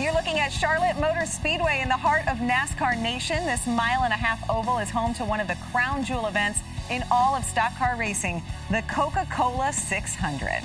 You're looking at Charlotte Motor Speedway in the heart of NASCAR Nation. This mile and a half oval is home to one of the crown jewel events in all of stock car racing, the Coca Cola 600.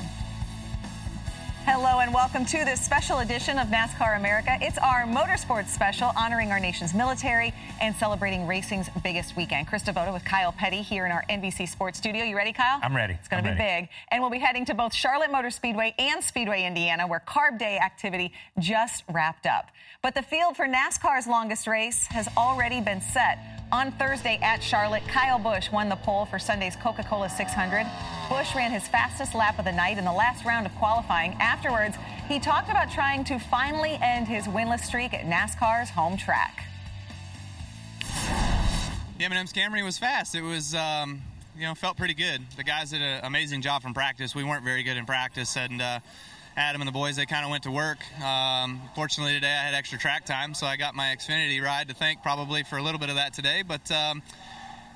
Hello and welcome to this special edition of NASCAR America. It's our motorsports special honoring our nation's military and celebrating racing's biggest weekend. Krista Voda with Kyle Petty here in our NBC Sports studio. You ready, Kyle? I'm ready. It's going to be ready. big. And we'll be heading to both Charlotte Motor Speedway and Speedway, Indiana, where Carb Day activity just wrapped up. But the field for NASCAR's longest race has already been set. On Thursday at Charlotte, Kyle Busch won the pole for Sunday's Coca Cola 600. Busch ran his fastest lap of the night in the last round of qualifying. Afterwards, he talked about trying to finally end his winless streak at NASCAR's home track. The M&M's Camry was fast. It was, um, you know, felt pretty good. The guys did an amazing job from practice. We weren't very good in practice, and uh, Adam and the boys, they kind of went to work. Um, fortunately, today I had extra track time, so I got my Xfinity ride to thank probably for a little bit of that today. But um,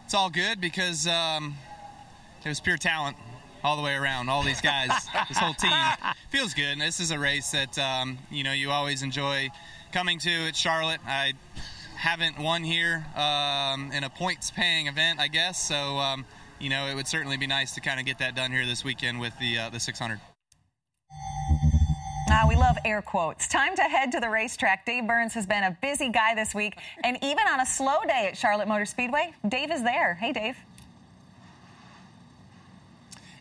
it's all good because um, it was pure talent all the way around. All these guys, this whole team feels good. And this is a race that um, you know you always enjoy coming to at Charlotte. I haven't won here um, in a points-paying event, I guess. So um, you know it would certainly be nice to kind of get that done here this weekend with the uh, the 600. Ah, we love air quotes. Time to head to the racetrack. Dave Burns has been a busy guy this week, and even on a slow day at Charlotte Motor Speedway, Dave is there. Hey, Dave.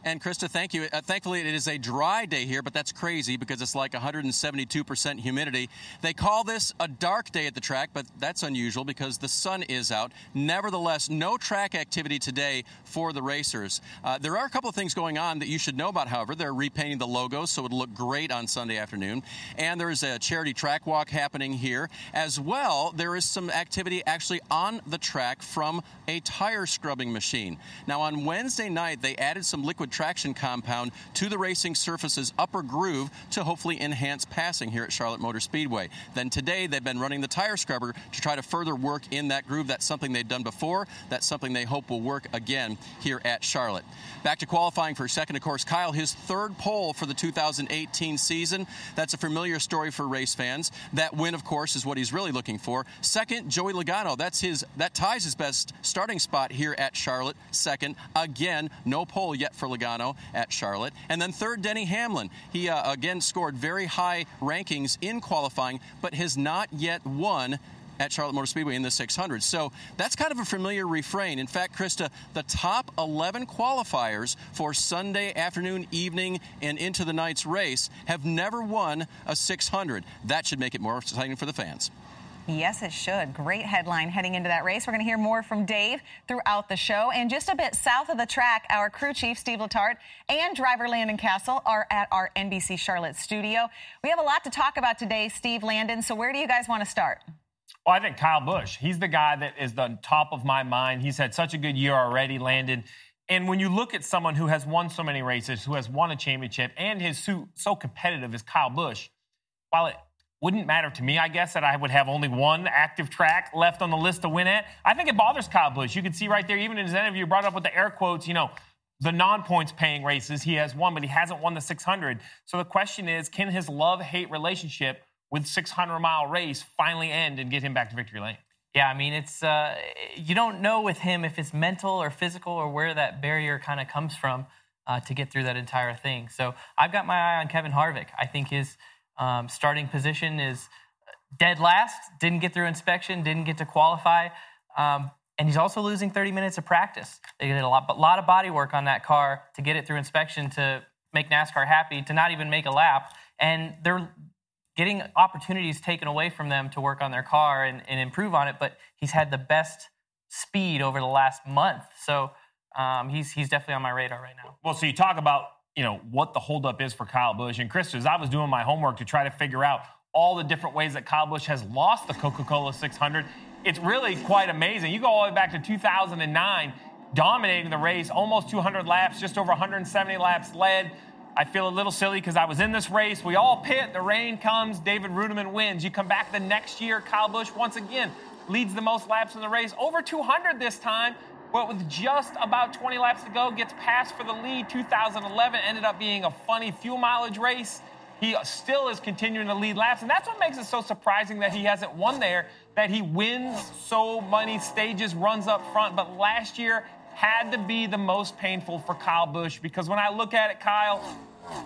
And Krista, thank you. Uh, thankfully, it is a dry day here, but that's crazy because it's like 172% humidity. They call this a dark day at the track, but that's unusual because the sun is out. Nevertheless, no track activity today for the racers. Uh, there are a couple of things going on that you should know about, however. They're repainting the logos so it'll look great on Sunday afternoon. And there's a charity track walk happening here. As well, there is some activity actually on the track from a tire scrubbing machine. Now, on Wednesday night, they added some liquid traction compound to the racing surface's upper groove to hopefully enhance passing here at Charlotte Motor Speedway. Then today, they've been running the tire scrubber to try to further work in that groove. That's something they've done before. That's something they hope will work again here at Charlotte. Back to qualifying for second, of course, Kyle, his third pole for the 2018 season. That's a familiar story for race fans. That win, of course, is what he's really looking for. Second, Joey Logano. That's his that ties his best starting spot here at Charlotte. Second, again, no pole yet for Logano at Charlotte. And then third, Denny Hamlin. He uh, again scored very high rankings in qualifying, but has not yet won at Charlotte Motor Speedway in the 600. So that's kind of a familiar refrain. In fact, Krista, the top 11 qualifiers for Sunday afternoon, evening, and into the night's race have never won a 600. That should make it more exciting for the fans. Yes, it should. Great headline heading into that race. We're going to hear more from Dave throughout the show. And just a bit south of the track, our crew chief, Steve Letarte, and driver Landon Cassill are at our NBC Charlotte studio. We have a lot to talk about today, Steve Landon. So, where do you guys want to start? Well, I think Kyle Busch. He's the guy that is the top of my mind. He's had such a good year already, Landon. And when you look at someone who has won so many races, who has won a championship, and is so, so competitive as Kyle Busch, while it wouldn't matter to me, I guess, that I would have only one active track left on the list to win at. I think it bothers Kyle Busch. You can see right there, even in his interview, brought up with the air quotes, you know, the non points paying races he has won, but he hasn't won the 600. So the question is can his love hate relationship with 600 mile race finally end and get him back to victory lane? Yeah, I mean, it's uh, you don't know with him if it's mental or physical or where that barrier kind of comes from uh, to get through that entire thing. So I've got my eye on Kevin Harvick. I think his um, starting position is dead last, didn't get through inspection, didn't get to qualify. Um, and he's also losing 30 minutes of practice. They did a lot, a lot of body work on that car to get it through inspection to make NASCAR happy, to not even make a lap. And they're getting opportunities taken away from them to work on their car and, and improve on it. But he's had the best speed over the last month. So um, he's, he's definitely on my radar right now. Well, so you talk about you know, what the holdup is for Kyle Busch. And Chris, as I was doing my homework to try to figure out all the different ways that Kyle Busch has lost the Coca-Cola 600, it's really quite amazing. You go all the way back to 2009, dominating the race, almost 200 laps, just over 170 laps led. I feel a little silly because I was in this race. We all pit. The rain comes. David Reutimann wins. You come back the next year. Kyle Busch once again leads the most laps in the race, over 200 this time. But with just about 20 laps to go, gets passed for the lead. 2011 ended up being a funny fuel mileage race. He still is continuing to lead laps, and that's what makes it so surprising that he hasn't won there. That he wins so many stages, runs up front, but last year had to be the most painful for Kyle Busch because when I look at it, Kyle,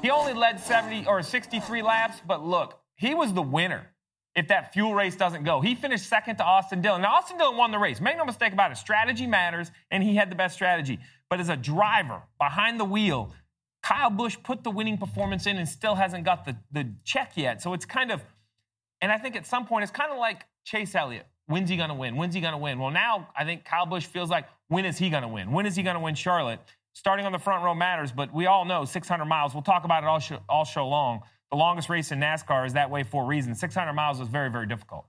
he only led 70 or 63 laps, but look, he was the winner if that fuel race doesn't go. He finished second to Austin Dillon. Now, Austin Dillon won the race. Make no mistake about it. Strategy matters, and he had the best strategy. But as a driver behind the wheel, Kyle Busch put the winning performance in and still hasn't got the, the check yet. So it's kind of, and I think at some point, it's kind of like Chase Elliott. When's he going to win? When's he going to win? Well, now I think Kyle Busch feels like, when is he going to win? When is he going to win Charlotte? Starting on the front row matters, but we all know 600 miles. We'll talk about it all show, all show long. The longest race in NASCAR is that way for a reason. 600 miles is very, very difficult.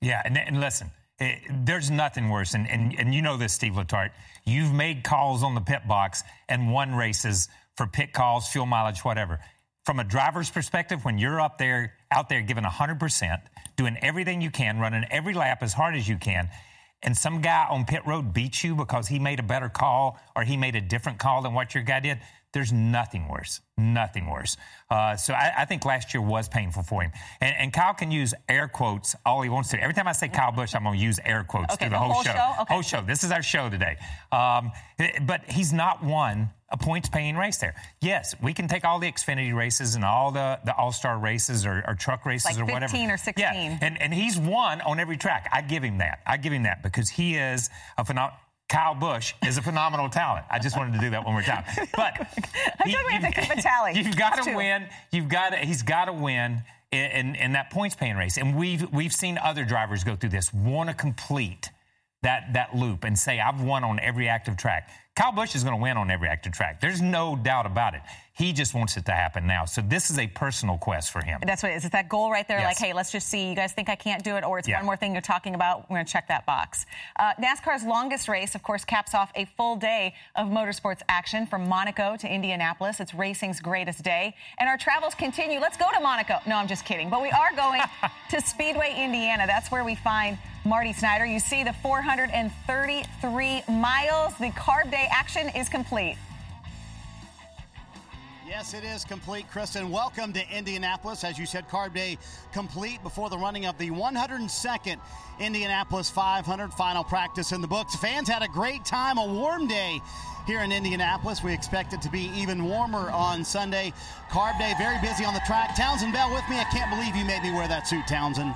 Yeah, and, and listen, it, there's nothing worse, and, and, and you know this, Steve Letarte. You've made calls on the pit box and won races for pit calls, fuel mileage, whatever. From a driver's perspective, when you're up there, out there giving 100%, doing everything you can, running every lap as hard as you can, and some guy on pit road beats you because he made a better call or he made a different call than what your guy did, there's nothing worse. Nothing worse. Uh, so I, I, think last year was painful for him. And, and, Kyle can use air quotes all he wants to. Every time I say Kyle Busch, I'm going to use air quotes okay, through the, whole, whole show. show? Okay. Whole show. This is our show today. Um, but he's not won a points paying race there. Yes, we can take all the Xfinity races and all the, the All Star races or, or, truck races like or whatever. 15 or 16. Yeah, and, and he's won on every track. I give him that. I give him that because he is a phenomenal. Kyle Busch is a phenomenal talent. I just wanted to do that one more time. But I he, we have to keep a tally. You've got to win. You've got to, he's got to win in, in, in that points paying race. And we've we've seen other drivers go through this, want to complete that that loop and say, I've won on every active track. Kyle Busch is going to win on every active track. There's no doubt about it. He just wants it to happen now. So this is a personal quest for him. That's what it is. It's that goal right there. Yes. Like, hey, let's just see. You guys think I can't do it, or it's Yeah. one more thing you're talking about. We're going to check that box. Uh, NASCAR's longest race, of course, caps off a full day of motorsports action from Monaco to Indianapolis. It's racing's greatest day, and our travels continue. Let's go to Monaco. No, I'm just kidding. But we are going to Speedway, Indiana. That's where we find Marty Snider. You see the 433 miles. The carb day action is complete. Yes, it is complete, Kristen. Welcome to Indianapolis. As you said, Carb Day complete before the running of the 102nd Indianapolis 500 final practice in the books. Fans had a great time, a warm day here in Indianapolis. We expect it to be even warmer on Sunday. Carb Day, very busy on the track. Townsend Bell with me. I can't believe you made me wear that suit, Townsend.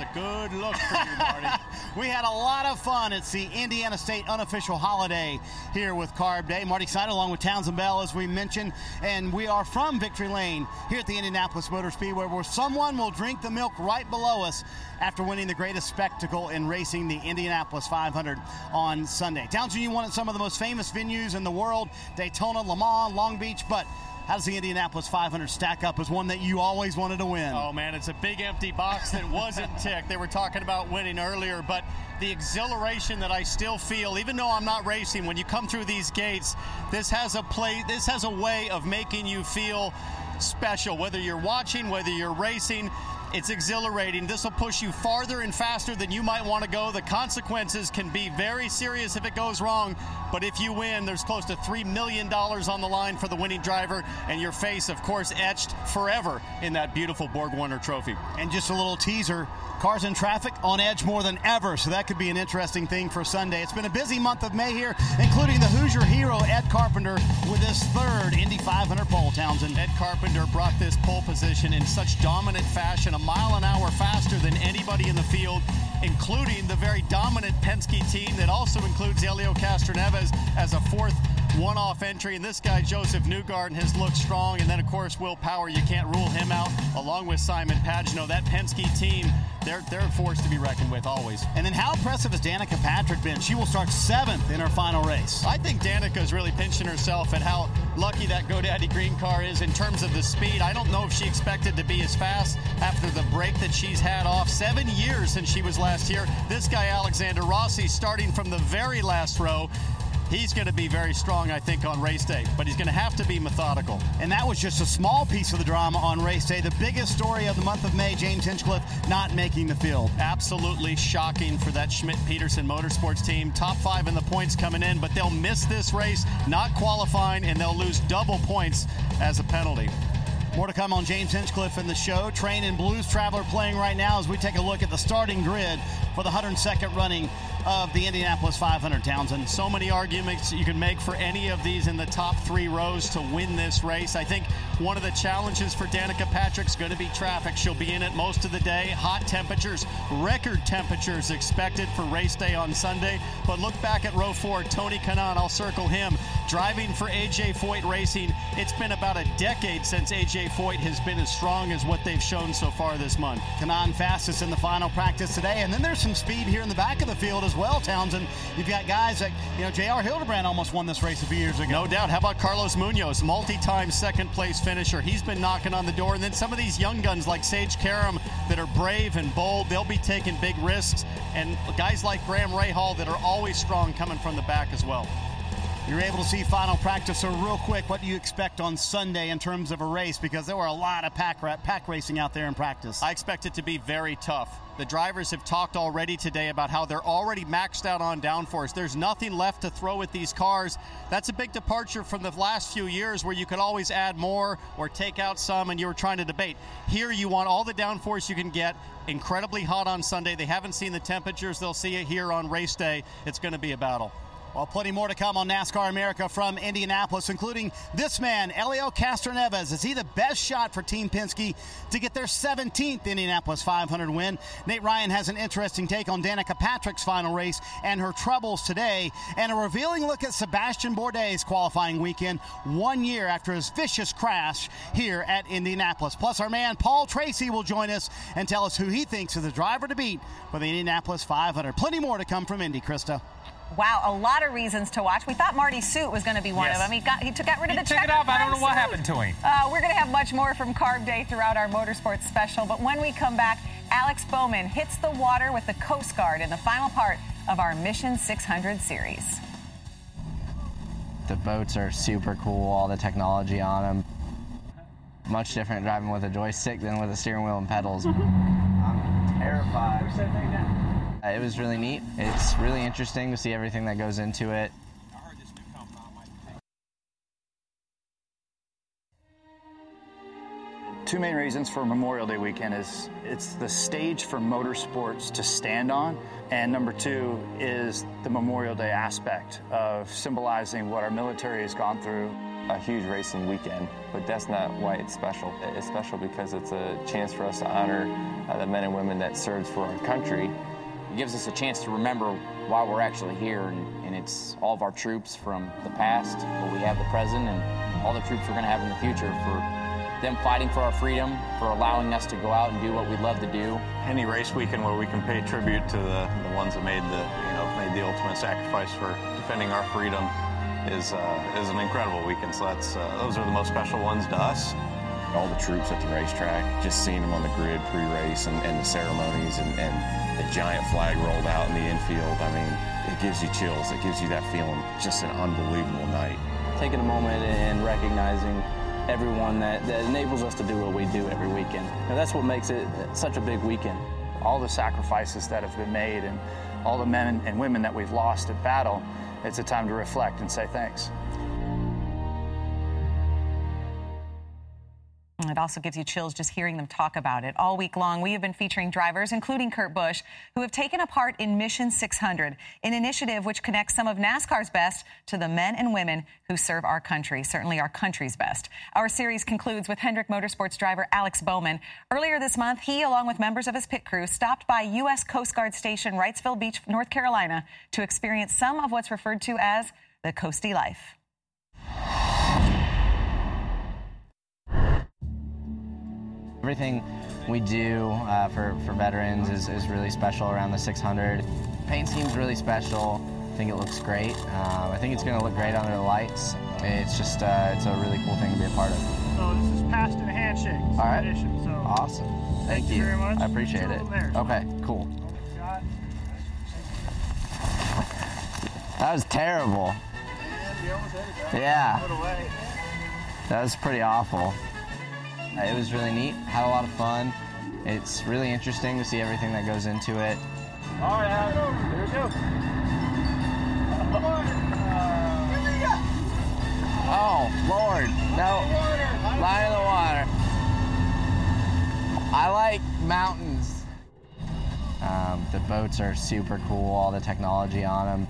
It's a good look for you, Marty. we had a lot of fun. It's the Indiana State unofficial holiday here with Carb Day. Marty Snider along with Townsend Bell, as we mentioned, and we are from Victory Lane here at the Indianapolis Motor Speedway, where someone will drink the milk right below us after winning the greatest spectacle in racing, the Indianapolis 500 on Sunday. Townsend, you at some of the most famous venues in the world: Daytona, Le Mans, Long Beach, but how does the Indianapolis 500 stack up as one that you always wanted to win? Oh man, it's a big empty box that wasn't ticked. They were talking about winning earlier, but the exhilaration that I still feel, even though I'm not racing, when you come through these gates, this has a play. This has a way of making you feel special. Whether you're watching, whether you're racing, it's exhilarating. This will push you farther and faster than you might want to go. The consequences can be very serious if it goes wrong, but if you win, there's close to $3 million on the line for the winning driver, and your face, of course, etched forever in that beautiful Borg Warner trophy. And just a little teaser cars in traffic on edge more than ever, so that could be an interesting thing for Sunday. It's been a busy month of May here, including the Hoosier hero Ed Carpenter with his third Indy 500 pole, Townsend. Ed Carpenter brought this pole position in such dominant fashion, a mile an hour faster than anybody in the field, including the very dominant Penske team that also includes Elio Castroneves as a fourth one-off entry, and this guy Josef Newgarden has looked strong. And then of course Will Power, you can't rule him out, along with Simon Pagenaud. That Penske team, they're they're a force to be reckoned with always. And then how impressive has Danica Patrick been? She will start seventh in her final race. I think Danica is really pinching herself at how lucky that GoDaddy green car is in terms of the speed. I don't know if she expected to be as fast after the break that she's had off. Seven years since she was last here. This guy Alexander Rossi starting from the very last row he's going to be very strong, I think, on race day, but he's going to have to be methodical. And that was just a small piece of the drama on race day. The biggest story of the month of May, James Hinchcliffe not making the field. Absolutely shocking for that Schmidt Peterson Motorsports team. Top five in the points coming in, but they'll miss this race, not qualifying, and they'll lose double points as a penalty. More to come on James Hinchcliffe in the show. Train and Blues Traveler playing right now as we take a look at the starting grid for the 102nd running of the Indianapolis 500 Townsend. So many arguments you can make for any of these in the top three rows to win this race. I think one of the challenges for Danica Patrick's going to be traffic. She'll be in it most of the day. Hot temperatures, record temperatures expected for race day on Sunday. But look back at row four, Tony Kanaan, I'll circle him, driving for AJ Foyt Racing. It's been about a decade since AJ Foyt has been as strong as what they've shown so far this month. Kanaan fastest in the final practice today. And then there's some speed here in the back of the field as well, Townsend. You've got guys like, you know, J.R. Hildebrand almost won this race a few years ago. No doubt. How about Carlos Munoz, multi-time second place finisher? He's been knocking on the door. And then some of these young guns like Sage Karam that are brave and bold, they'll be taking big risks. And guys like Graham Rahal that are always strong coming from the back as well. You're able to see final practice. So, real quick, what do you expect on Sunday in terms of a race? Because there were a lot of pack, pack racing out there in practice. I expect it to be very tough. The drivers have talked already today about how they're already maxed out on downforce. There's nothing left to throw at these cars. That's a big departure from the last few years where you could always add more or take out some and you were trying to debate. Here you want all the downforce you can get. Incredibly hot on Sunday. They haven't seen the temperatures. They'll see it here on race day. It's going to be a battle. Well, plenty more to come on NASCAR America from Indianapolis, including this man, Elio Castroneves. Is he the best shot for Team Penske to get their 17th Indianapolis 500 win? Nate Ryan has an interesting take on Danica Patrick's final race and her troubles today, and a revealing look at Sebastien Bourdais' qualifying weekend one year after his vicious crash here at Indianapolis. Plus, our man Paul Tracy will join us and tell us who he thinks is the driver to beat for the Indianapolis 500. Plenty more to come from Indy, Krista. Wow, a lot of reasons to watch. We thought Marty Suit was going to be one Yes. of them. He got he took got rid of He the took it checker off. I don't know what happened to him. Uh, we're going to have much more from Carb Day throughout our motorsports special. But when we come back, Alex Bowman hits the water with the Coast Guard in the final part of our Mission 600 series. The boats are super cool, all the technology on them. Much different driving with a joystick than with a steering wheel and pedals. I'm terrified. Uh, It was really neat. It's really interesting to see everything that goes into it. Two main reasons for Memorial Day weekend is it's the stage for motorsports to stand on, and number two is the Memorial Day aspect of symbolizing what our military has gone through. a huge racing weekend, but that's not why it's special. It's special because it's a chance for us to honor uh, the men and women that served for our country. It gives us a chance to remember why we're actually here, and, and it's all of our troops from the past, but we have the present, and all the troops we're going to have in the future for them fighting for our freedom, for allowing us to go out and do what we love to do. Any race weekend where we can pay tribute to the, the ones that made the you know made the ultimate sacrifice for defending our freedom is uh, is an incredible weekend. So that's uh, those are the most special ones to us. all the troops at the racetrack, just seeing them on the grid pre-race and, and the ceremonies and, and the giant flag rolled out in the infield. I mean, it gives you chills. It gives you that feeling. Just an unbelievable night. taking a moment and recognizing everyone that, that enables us to do what we do every weekend. And that's what makes it such a big weekend. All the sacrifices that have been made and all the men and women that we've lost at battle, it's a time to reflect and say thanks. It also gives you chills just hearing them talk about it. All week long, we have been featuring drivers, including Kurt Busch, who have taken a part in Mission 600, an initiative which connects some of NASCAR's best to the men and women who serve our country, certainly our country's best. Our series concludes with Hendrick Motorsports driver Alex Bowman. Earlier this month, he, along with members of his pit crew, stopped by U.S. Coast Guard Station, Wrightsville Beach, North Carolina, to experience some of what's referred to as the Coastie life. Everything we do uh, for, for veterans is, is really special around the 600. Paint scheme's really special. I think it looks great. Um, I think it's going to look great under the lights. It's just uh, it's a really cool thing to be a part of. So this is passed in a handshake. All right. Tradition, so Awesome. Thank, Thank you very much. I appreciate it. there. Okay, cool. That was terrible. Yeah. That was pretty awful. It was really neat. Had a lot of fun. It's really interesting to see everything that goes into it. All right, here we go. Oh, Lord. No. Line in the water. I like mountains. Um, the boats are super cool, all the technology on them.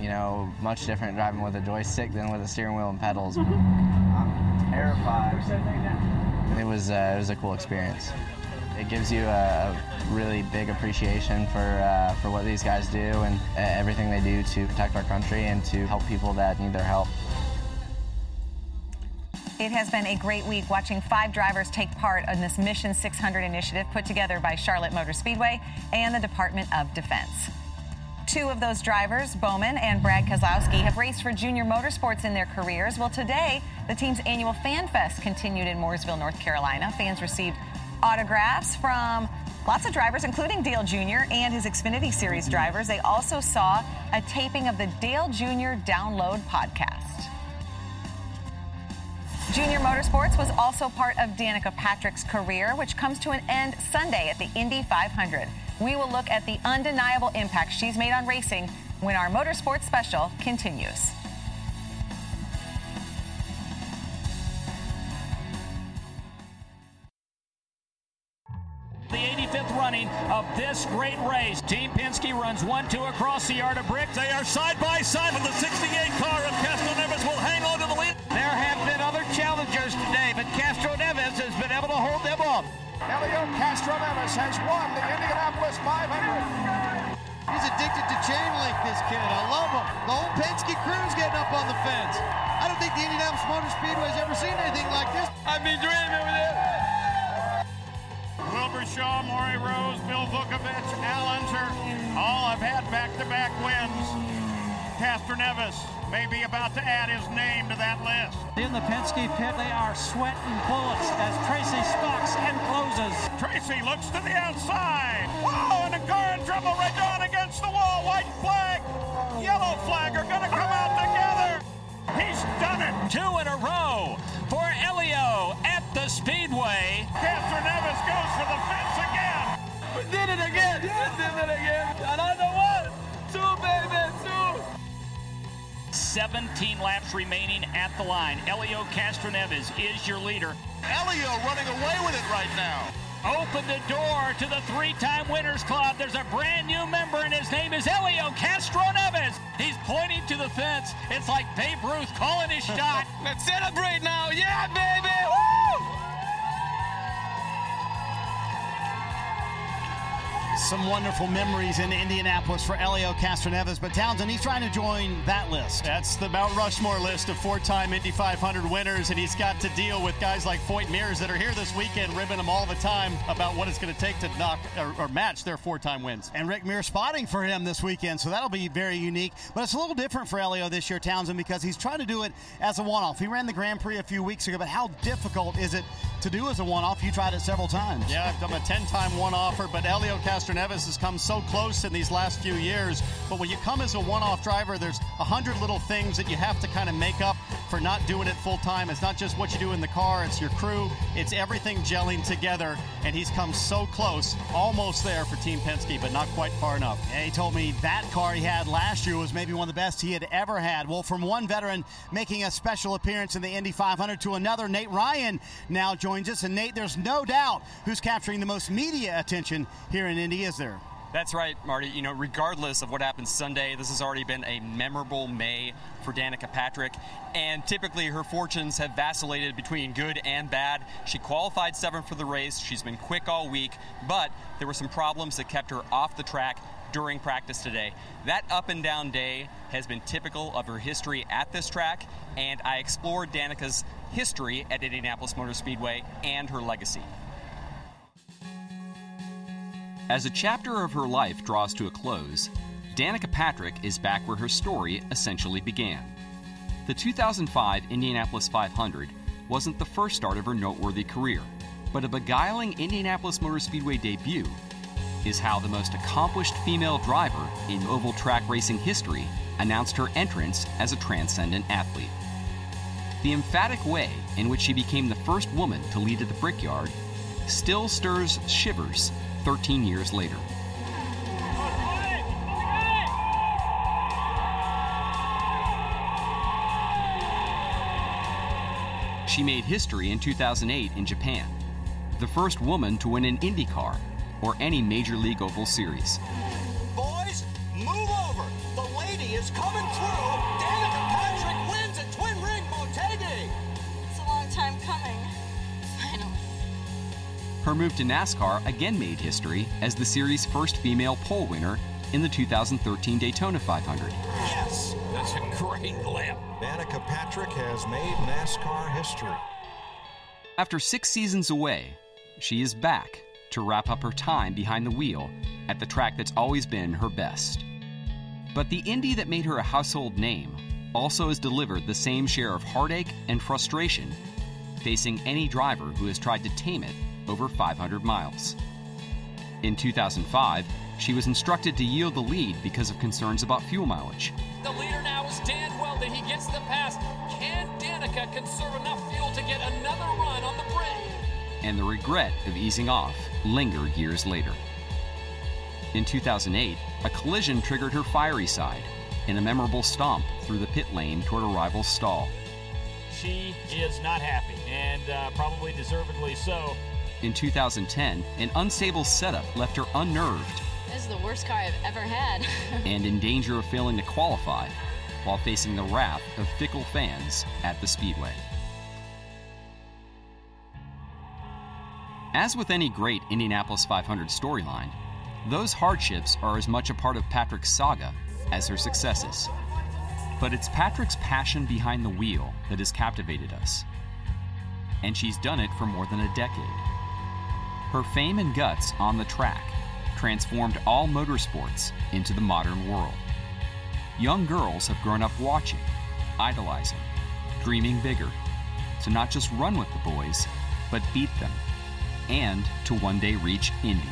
You know, much different driving with a joystick than with a steering wheel and pedals. I'm terrified. It was, uh, it was a cool experience. It gives you a, really big appreciation for, uh, for what these guys do and uh, everything they do to protect our country and to help people that need their help. It has been a great week watching five drivers take part in this Mission 600 initiative put together by Charlotte Motor Speedway and the Department of Defense. Two of those drivers, Bowman and Brad Keselowski, have raced for junior motorsports in their careers. Well, today, the team's annual Fan Fest continued in Mooresville, North Carolina. Fans received autographs from lots of drivers, including Dale Jr. and his Xfinity Series drivers. They also saw a taping of the Dale Jr. Download podcast. Junior Motorsports was also part of Danica Patrick's career, which comes to an end Sunday at the Indy 500. We will look at the undeniable impact she's made on racing when our motorsports special continues. The 85th running of this great race. Team Penske runs 1 2 across the yard of bricks. They are side by side, and the 68 car of Castroneves will hang on to the lead. There have been other challengers today, but Castroneves has been able to hold them off. Elio Castroneves has chain link, this kid. I love him. The whole Penske crew's getting up on the fence. I don't think the Indianapolis Motor Speedway's ever seen anything like this. I've been dreaming with it. Wilbur Shaw, Mauri Rose, Bill Vukovich, Al Unser, all have had back-to-back wins. Castroneves may be about to add his name to that list. In the Penske pit, they are sweating bullets as Tracy stalks and closes. Tracy looks to the outside. Whoa, and the car in trouble White flag, yellow flag are going to come out together. He's done it. Two in a row for Elio at the Speedway. Castroneves goes for the fence again. We did it again. We did it again. Another one. Two, baby, two. 17 laps remaining at the line. Elio Castroneves is your leader. Elio running away with it right now. Open the door to the three-time winners club. There's a brand new member, and his name is Elio Castro Neves. He's pointing to the fence. It's like Babe Ruth calling his shot. Let's celebrate now. Yeah, baby. Some wonderful memories in Indianapolis for Elio Castroneves, but Townsend, he's trying to join that list. That's the Mount Rushmore list of four-time Indy 500 winners, and he's got to deal with guys like Foyt Mears that are here this weekend, ribbing them all the time about what it's going to take to knock or, or match their four-time wins. And Rick Mears spotting for him this weekend, so that'll be very unique. But it's a little different for Elio this year, Townsend, because he's trying to do it as a one-off. He ran the Grand Prix a few weeks ago, but how difficult is it to do as a one-off? You tried it several times. Yeah, I'm a 10-time one-offer, but Elio Castroneves has come so close in these last few years. But when you come as a one-off driver, there's a hundred little things that you have to kind of make up for not doing it full time. It's not just what you do in the car; it's your crew. It's everything gelling together. And he's come so close, almost there for Team Penske, but not quite far enough. He told me that car he had last year was maybe one of the best he had ever had. Well, from one veteran making a special appearance in the Indy 500 to another, Nate Ryan now joins us. And Nate, there's no doubt who's capturing the most media attention here in Indy, is there? That's right, Marty. You know, regardless of what happens Sunday, this has already been a memorable May for Danica Patrick. And typically her fortunes have vacillated between good and bad. She qualified seventh for the race. She's been quick all week, but there were some problems that kept her off the track during practice today. That up and down day has been typical of her history at this track, and I explored Danica's history at Indianapolis Motor Speedway and her legacy. As a chapter of her life draws to a close, Danica Patrick is back where her story essentially began. The 2005 Indianapolis 500 wasn't the first start of her noteworthy career, but a beguiling Indianapolis Motor Speedway debut is how the most accomplished female driver in oval track racing history announced her entrance as a transcendent athlete. The emphatic way in which she became the first woman to lead at the Brickyard still stirs shivers 13 years later. She made history in 2008 in Japan, the first woman to win an IndyCar or any Major League Oval Series. Boys, move over. The lady is coming through. Her move to NASCAR again made history as the series' first female pole winner in the 2013 Daytona 500. Yes, that's a great lap. Danica Patrick has made NASCAR history. After six seasons away, she is back to wrap up her time behind the wheel at the track that's always been her best. But the Indy that made her a household name also has delivered the same share of heartache and frustration facing any driver who has tried to tame it over 500 miles. In 2005, she was instructed to yield the lead because of concerns about fuel mileage. The leader now is Dan Wheldon. He gets the pass. Can Danica conserve enough fuel to get another run on the break? and the regret of easing off lingered years later. In 2008, a collision triggered her fiery side in a memorable stomp through the pit lane toward a rival's stall. She is not happy, and uh, probably deservedly so. In 2010, an unstable setup left her unnerved This is the worst car I've ever had. and in danger of failing to qualify while facing the wrath of fickle fans at the Speedway. As with any great Indianapolis 500 storyline, those hardships are as much a part of Patrick's saga as her successes. But it's Patrick's passion behind the wheel that has captivated us. And she's done it for more than a decade. Her fame and guts on the track transformed all motorsports into the modern world. Young girls have grown up watching, idolizing, dreaming bigger, to not just run with the boys, but beat them, and to one day reach Indy.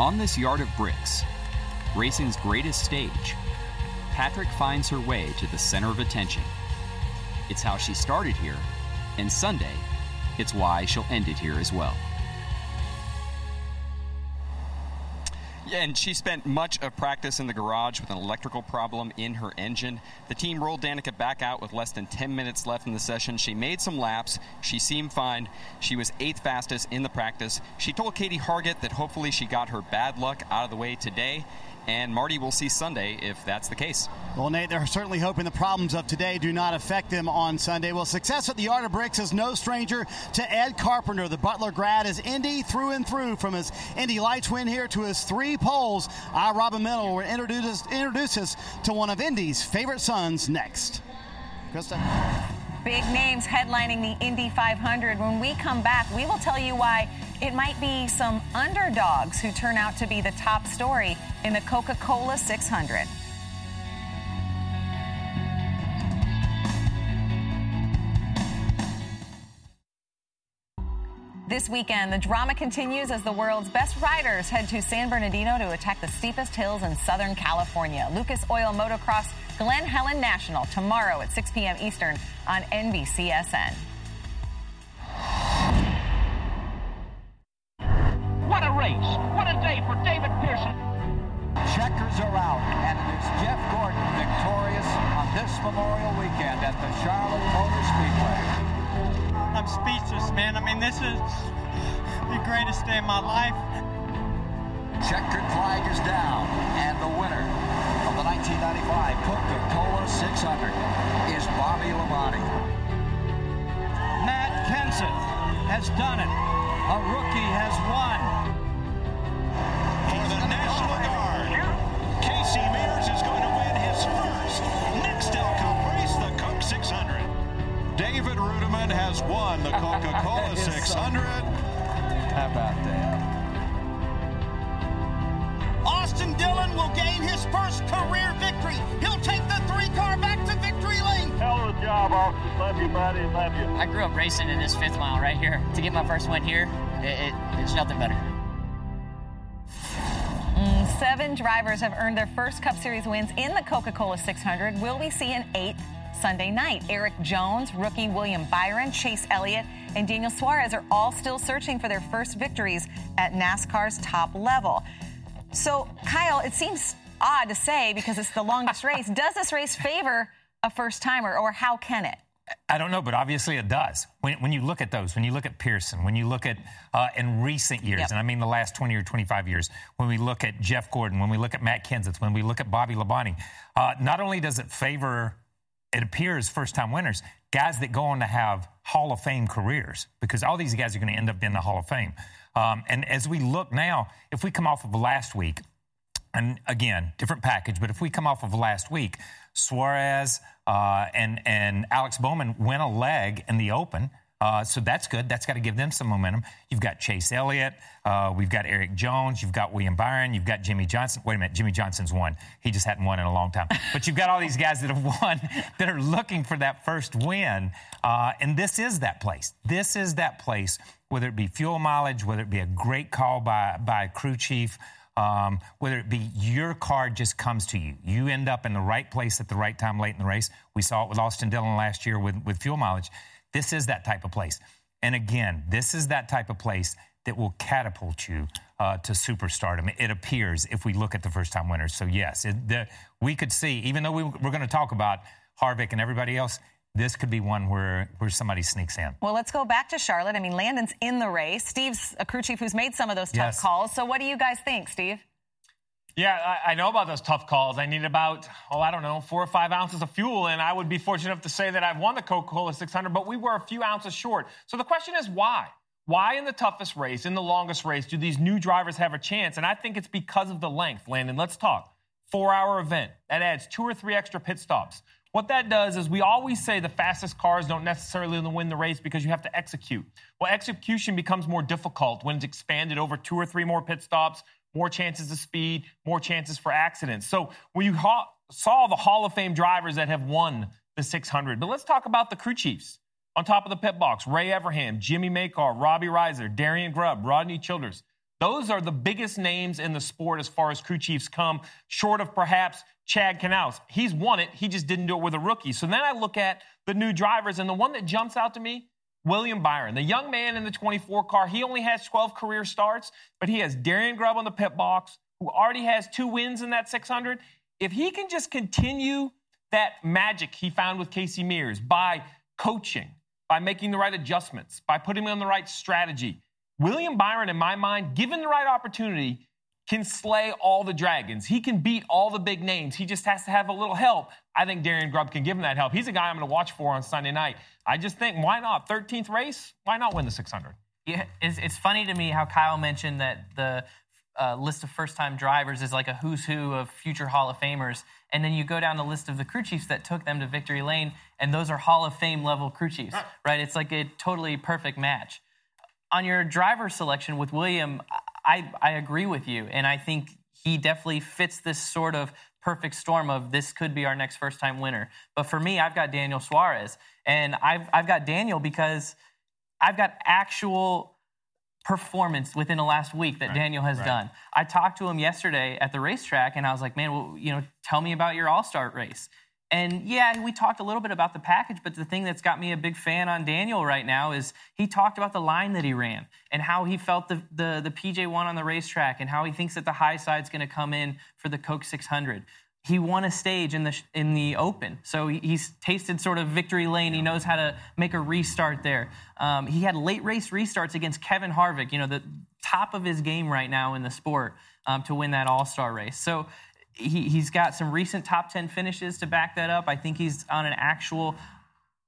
On this yard of bricks, racing's greatest stage, Patrick finds her way to the center of attention. It's how she started here, and Sunday, it's why she'll end it here as well. And she spent much of practice in the garage with an electrical problem in her engine. The team rolled Danica back out with less than 10 minutes left in the session. She made some laps. She seemed fine. She was eighth fastest in the practice. She told Katie Hargitt that hopefully she got her bad luck out of the way today. And Marty will see Sunday if that's the case. Well, Nate, they're certainly hoping the problems of today do not affect them on Sunday. Well, success at the Yard of Bricks is no stranger to Ed Carpenter. The Butler grad is Indy through and through from his Indy Lights win here to his three poles. I, Robin Mennel, will introduce, introduce us to one of Indy's favorite sons next. Krista? Big names headlining the Indy 500. When we come back, we will tell you why it might be some underdogs who turn out to be the top story in the Coca Cola 600. This weekend, the drama continues as the world's best riders head to San Bernardino to attack the steepest hills in Southern California. Lucas Oil Motocross Glen Helen National tomorrow at 6 p.m. Eastern on NBCSN. What a race! What a day for David Pearson! Checkers are out, and it is Jeff Gordon victorious on this Memorial Weekend at the Charlotte Motor Speedway. I'm speechless, man. I mean, this is the greatest day of my life. Checkered flag is down, and the winner of the 1995 Coca-Cola 600 is Bobby Labonte. Matt Kenseth has done it. A rookie has won. Casey Mears is going to win his first Nextel Cup race, the Coke 600. David Reutimann has won the Coca-Cola 600. How about that? Austin Dillon will gain his first career victory. He'll take the three car back to victory lane. Hell of a job, Austin. Love you, buddy. Love you. I grew up racing in this fifth mile right here. To get my first win here, it, it, it's nothing better. Seven drivers have earned their first Cup Series wins in the Coca Cola 600. Will we see an eighth Sunday night? Erik Jones, rookie William Byron, Chase Elliott, and Daniel Suarez are all still searching for their first victories at NASCAR's top level. So, Kyle, it seems odd to say because it's the longest race. Does this race favor a first timer, or how can it? I don't know, but obviously it does. When, when you look at those, when you look at Pearson, when you look at uh, in recent years, Yep. and I mean the last 20 or 25 years, when we look at Jeff Gordon, when we look at Matt Kenseth, when we look at Bobby Labonte, uh, not only does it favor, it appears, first time winners, guys that go on to have Hall of Fame careers, because all these guys are going to end up in the Hall of Fame. Um, and as we look now, if we come off of last week, and again, different package, but if we come off of last week, Suarez uh, and, and Alex Bowman win a leg in the Open. Uh, so that's good. That's got to give them some momentum. You've got Chase Elliott. Uh, we've got Erik Jones. You've got William Byron. You've got Jimmie Johnson. Wait a minute. Jimmie Johnson's won. He just hadn't won in a long time. But you've got all these guys that have won that are looking for that first win. Uh, and this is that place. This is that place, whether it be fuel mileage, whether it be a great call by, by a crew chief, um, whether it be your car just comes to you. You end up in the right place at the right time late in the race. We saw it with Austin Dillon last year with, with fuel mileage. This is that type of place. And again, this is that type of place that will catapult you uh, to superstardom. It appears if we look at the first time winners. So, yes, it, the, we could see, even though we, we're going to talk about Harvick and everybody else, this could be one where, where somebody sneaks in. Well, let's go back to Charlotte. I mean, Landon's in the race. Steve's a crew chief who's made some of those tough Yes. calls. So, what do you guys think, Steve? Yeah, I, I know about those tough calls. I need about, oh, I don't know, four or five ounces of fuel, and I would be fortunate enough to say that I've won the Coca Cola 600, but we were a few ounces short. So the question is why? Why in the toughest race, in the longest race, do these new drivers have a chance? And I think it's because of the length. Landon, let's talk. Four hour event. That adds two or three extra pit stops. What that does is we always say the fastest cars don't necessarily win the race because you have to execute. Well, execution becomes more difficult when it's expanded over two or three more pit stops, more chances of speed, more chances for accidents. So when you ha- saw the Hall of Fame drivers that have won the 600, but let's talk about the crew chiefs. On top of the pit box, Ray Evernham, Jimmy Makar, Robbie Reiser, Darian Grubb, Rodney Childers. Those are the biggest names in the sport as far as crew chiefs come, short of perhaps Chad Knaus. He's won it, he just didn't do it with a rookie. So then I look at the new drivers, and the one that jumps out to me, William Byron, the young man in the 24 car. He only has 12 career starts, but he has Darian Grubb on the pit box, who already has two wins in that 600. If he can just continue that magic he found with Casey Mears by coaching, by making the right adjustments, by putting him on the right strategy, William Byron, in my mind, given the right opportunity, can slay all the dragons. He can beat all the big names. He just has to have a little help. I think Darian Grubb can give him that help. He's a guy I'm going to watch for on Sunday night. I just think, why not? 13th race? Why not win the 600? Yeah, it's, it's funny to me how Kyle mentioned that the uh, list of first-time drivers is like a who's who of future Hall of Famers, and then you go down the list of the crew chiefs that took them to victory lane, and those are Hall of Fame level crew chiefs, right? It's like a totally perfect match. On your driver selection with William, I, I agree with you, and I think he definitely fits this sort of perfect storm of this could be our next first-time winner. But for me, I've got Daniel Suarez, and I've I've got Daniel because I've got actual performance within the last week that Right, Daniel has right. done. I talked to him yesterday at the racetrack and I was like, man, well, you know, tell me about your all-star race. And yeah, we talked a little bit about the package, but the thing that's got me a big fan on Daniel right now is he talked about the line that he ran and how he felt the, the, the PJ1 on the racetrack and how he thinks that the high side's going to come in for the Coke 600 he won a stage in the in the open, so he, he's tasted sort of victory lane. He knows how to make a restart there. Um, he had late race restarts against Kevin Harvick, you know, the top of his game right now in the sport um, to win that All Star race. So he, he's got some recent top ten finishes to back that up. I think he's on an actual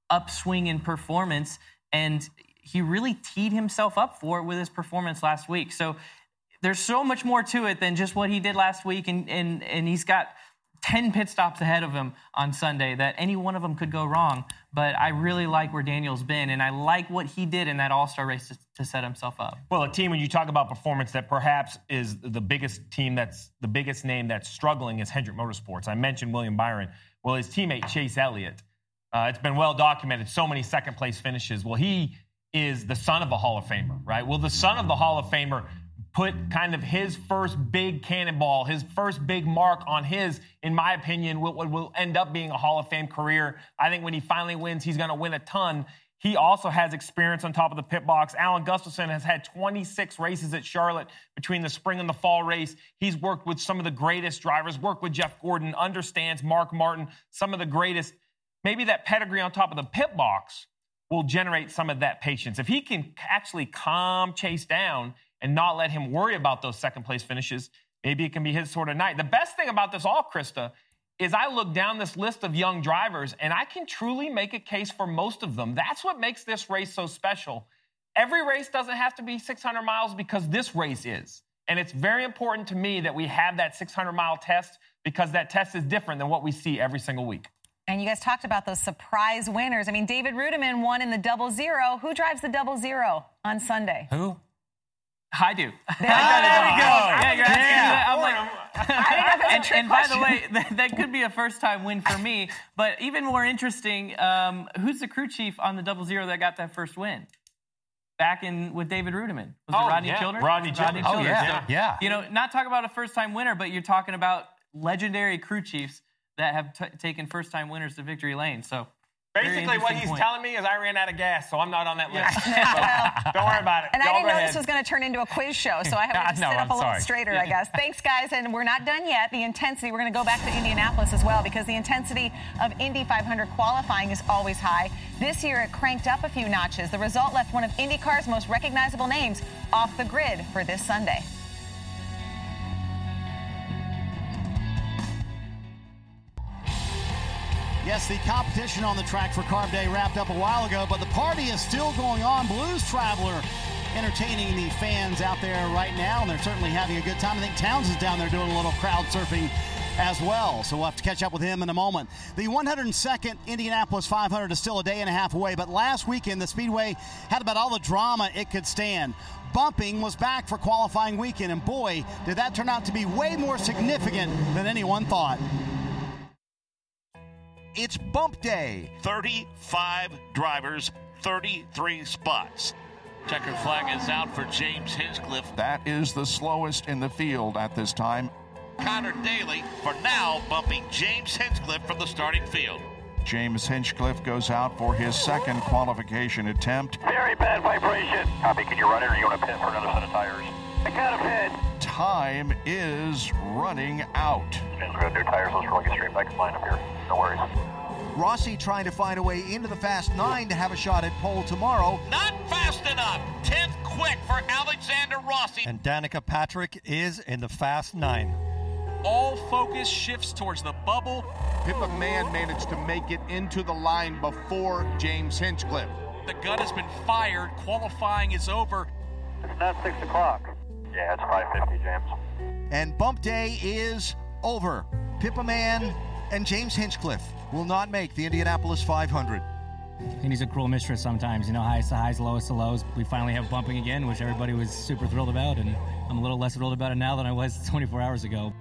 upswing in performance, and he really teed himself up for it with his performance last week. So there's so much more to it than just what he did last week, and and and he's got 10 pit stops ahead of him on Sunday that any one of them could go wrong. But I really like where Daniel's been, and I like what he did in that All Star race to, to, set himself up. Well, a team, when you talk about performance, that perhaps is the biggest team that's the biggest name that's struggling is Hendrick Motorsports. I mentioned William Byron. Well, his teammate, Chase Elliott, uh, it's been well documented, so many second place finishes. Well, he is the son of a Hall of Famer, right? Well, the son of the Hall of Famer put kind of his first big cannonball, his first big mark on his, in my opinion, what will, will end up being a Hall of Fame career. I think when he finally wins, he's going to win a ton. He also has experience on top of the pit box. Alan Gustafson has had 26 races at Charlotte between the spring and the fall race. He's worked with some of the greatest drivers, worked with Jeff Gordon, understands Mark Martin, some of the greatest. Maybe that pedigree on top of the pit box will generate some of that patience. If he can actually calm Chase down and not let him worry about those second place finishes, maybe it can be his sort of night. The best thing about this all, Krista, is I look down this list of young drivers and I can truly make a case for most of them. That's what makes this race so special. Every race doesn't have to be 600 miles because this race is. And it's very important to me that we have that 600 mile test because that test is different than what we see every single week. And you guys talked about those surprise winners. I mean, David Reutimann won in the double zero. Who drives the double zero on Sunday? Who? I do. There, there we go. Yeah, you're asking Yeah. that. I'm like, I didn't know if it was and, and by the way, that, that could be a first time win for me. But even more interesting, um, who's the crew chief on the double zero that got that first win? Back in with David Reutimann. Was Oh, it Rodney yeah. Childers? Rodney Childers. Oh, yeah. So, Yeah. You know, not talk about a first time winner, but you're talking about legendary crew chiefs that have t- taken first time winners to victory lane. So very Basically, what he's point. telling me is I ran out of gas, so I'm not on that list. So, don't worry about it. And I Y'all didn't know ahead. this was going to turn into a quiz show, so I have to No, sit up I'm a little straighter, Yeah. I guess. Thanks, guys. And we're not done yet. The intensity, we're going to go back to Indianapolis as well because the intensity of Indy 500 qualifying is always high. This year, it cranked up a few notches. The result left one of IndyCar's most recognizable names off the grid for this Sunday. Yes, the competition on the track for Carb Day wrapped up a while ago, but the party is still going on. Blues Traveler entertaining the fans out there right now, and they're certainly having a good time. I think Towns is down there doing a little crowd surfing as well, so we'll have to catch up with him in a moment. The 102nd Indianapolis 500 is still a day and a half away, but last weekend the Speedway had about all the drama it could stand. Bumping was back for qualifying weekend, and boy, did that turn out to be way more significant than anyone thought. It's bump day. 35 drivers, 33 spots. Checkered flag is out for James Hinchcliffe. That is the slowest in the field at this time. Conor Daly for now bumping James Hinchcliffe from the starting field. James Hinchcliffe goes out for his second qualification attempt. Very bad vibration. Copy, can you run it or you want to pit for another set of tires? I got a pit. Time is running out. Means we're going to do tires, let's roll you straight back in line up here. No worries. Rossi trying to find a way into the Fast Nine to have a shot at pole tomorrow. Not fast enough. 10th quick for Alexander Rossi. And Danica Patrick is in the Fast Nine. All focus shifts towards the bubble. Pippa Mann managed to make it into the line before James Hinchcliffe. The gun has been fired. Qualifying is over. It's not 6 o'clock. Yeah, it's 5.50, James. And bump day is over. Pippa Mann and James Hinchcliffe will not make the Indianapolis 500. And he's a cruel mistress sometimes. You know, highest to highs, lowest to lows. We finally have bumping again, which everybody was super thrilled about, and I'm a little less thrilled about it now than I was 24 hours ago.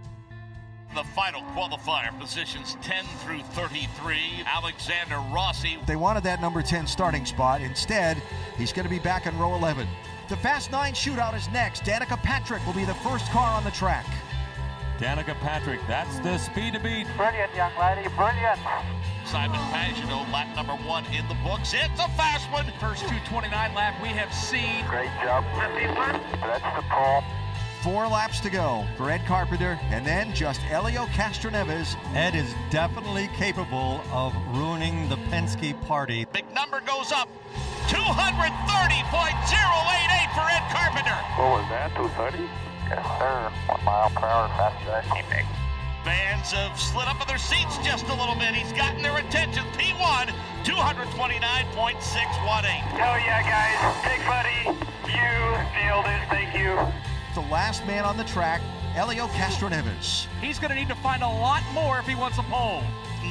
The final qualifier positions 10 through 33. Alexander Rossi. They wanted that number 10 starting spot. Instead, he's going to be back in row 11. The Fast 9 shootout is next. Danica Patrick will be the first car on the track. Danica Patrick, that's the speed to beat. Brilliant, young lady, brilliant. Simon Pagenaud, lap number one in the books. It's a fast one. First 229 lap we have seen. Great job. That's the pole. Four laps to go for Ed Carpenter, and then just Elio Castroneves. Ed is definitely capable of ruining the Penske party. Big number goes up. 230.088 for Ed Carpenter. What was that, 230? Yes, sir. One mile per hour faster than teammate. Fans have slid up in their seats just a little bit. He's gotten their attention. P1, 229.618. Hell yeah, guys. Big buddy. You nailed it. Thank you. The last man on the track, Elio Castroneves. He's going to need to find a lot more if he wants a pole.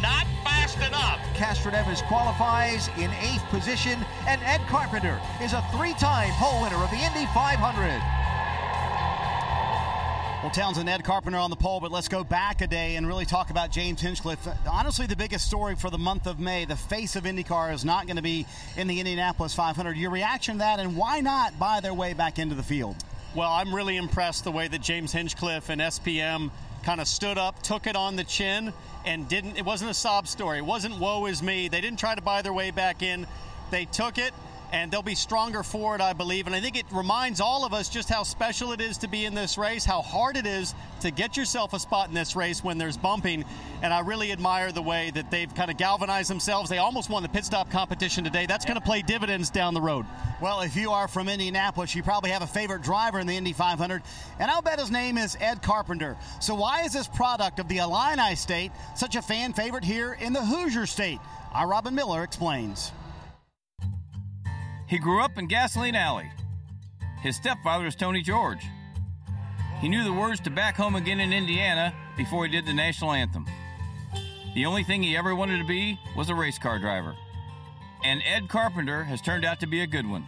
Not fast enough. Castroneves qualifies in eighth position, and Ed Carpenter is a three-time pole winner of the Indy 500. Well, Townsend, Ed Carpenter on the pole, but let's go back a day and really talk about James Hinchcliffe. Honestly, the biggest story for the month of May, the face of IndyCar is not going to be in the Indianapolis 500. Your reaction to that, and why not buy their way back into the field? Well, I'm really impressed the way that James Hinchcliffe and SPM kind of stood up, took it on the chin, and didn't. It wasn't a sob story. It wasn't woe is me. They didn't try to buy their way back in. They took it and they'll be stronger for it, I believe. And I think it reminds all of us just how special it is to be in this race, how hard it is to get yourself a spot in this race when there's bumping. And I really admire the way that they've kind of galvanized themselves. They almost won the pit stop competition today. That's going to play dividends down the road. Well, if you are from Indianapolis, you probably have a favorite driver in the Indy 500, and I'll bet his name is Ed Carpenter. So, why is this product of the Illini State such a fan favorite here in the Hoosier State? Our Robin Miller explains. He grew up in Gasoline Alley. His stepfather is Tony George. He knew the words to Back Home Again in Indiana before he did the national anthem. The only thing he ever wanted to be was a race car driver. And Ed Carpenter has turned out to be a good one.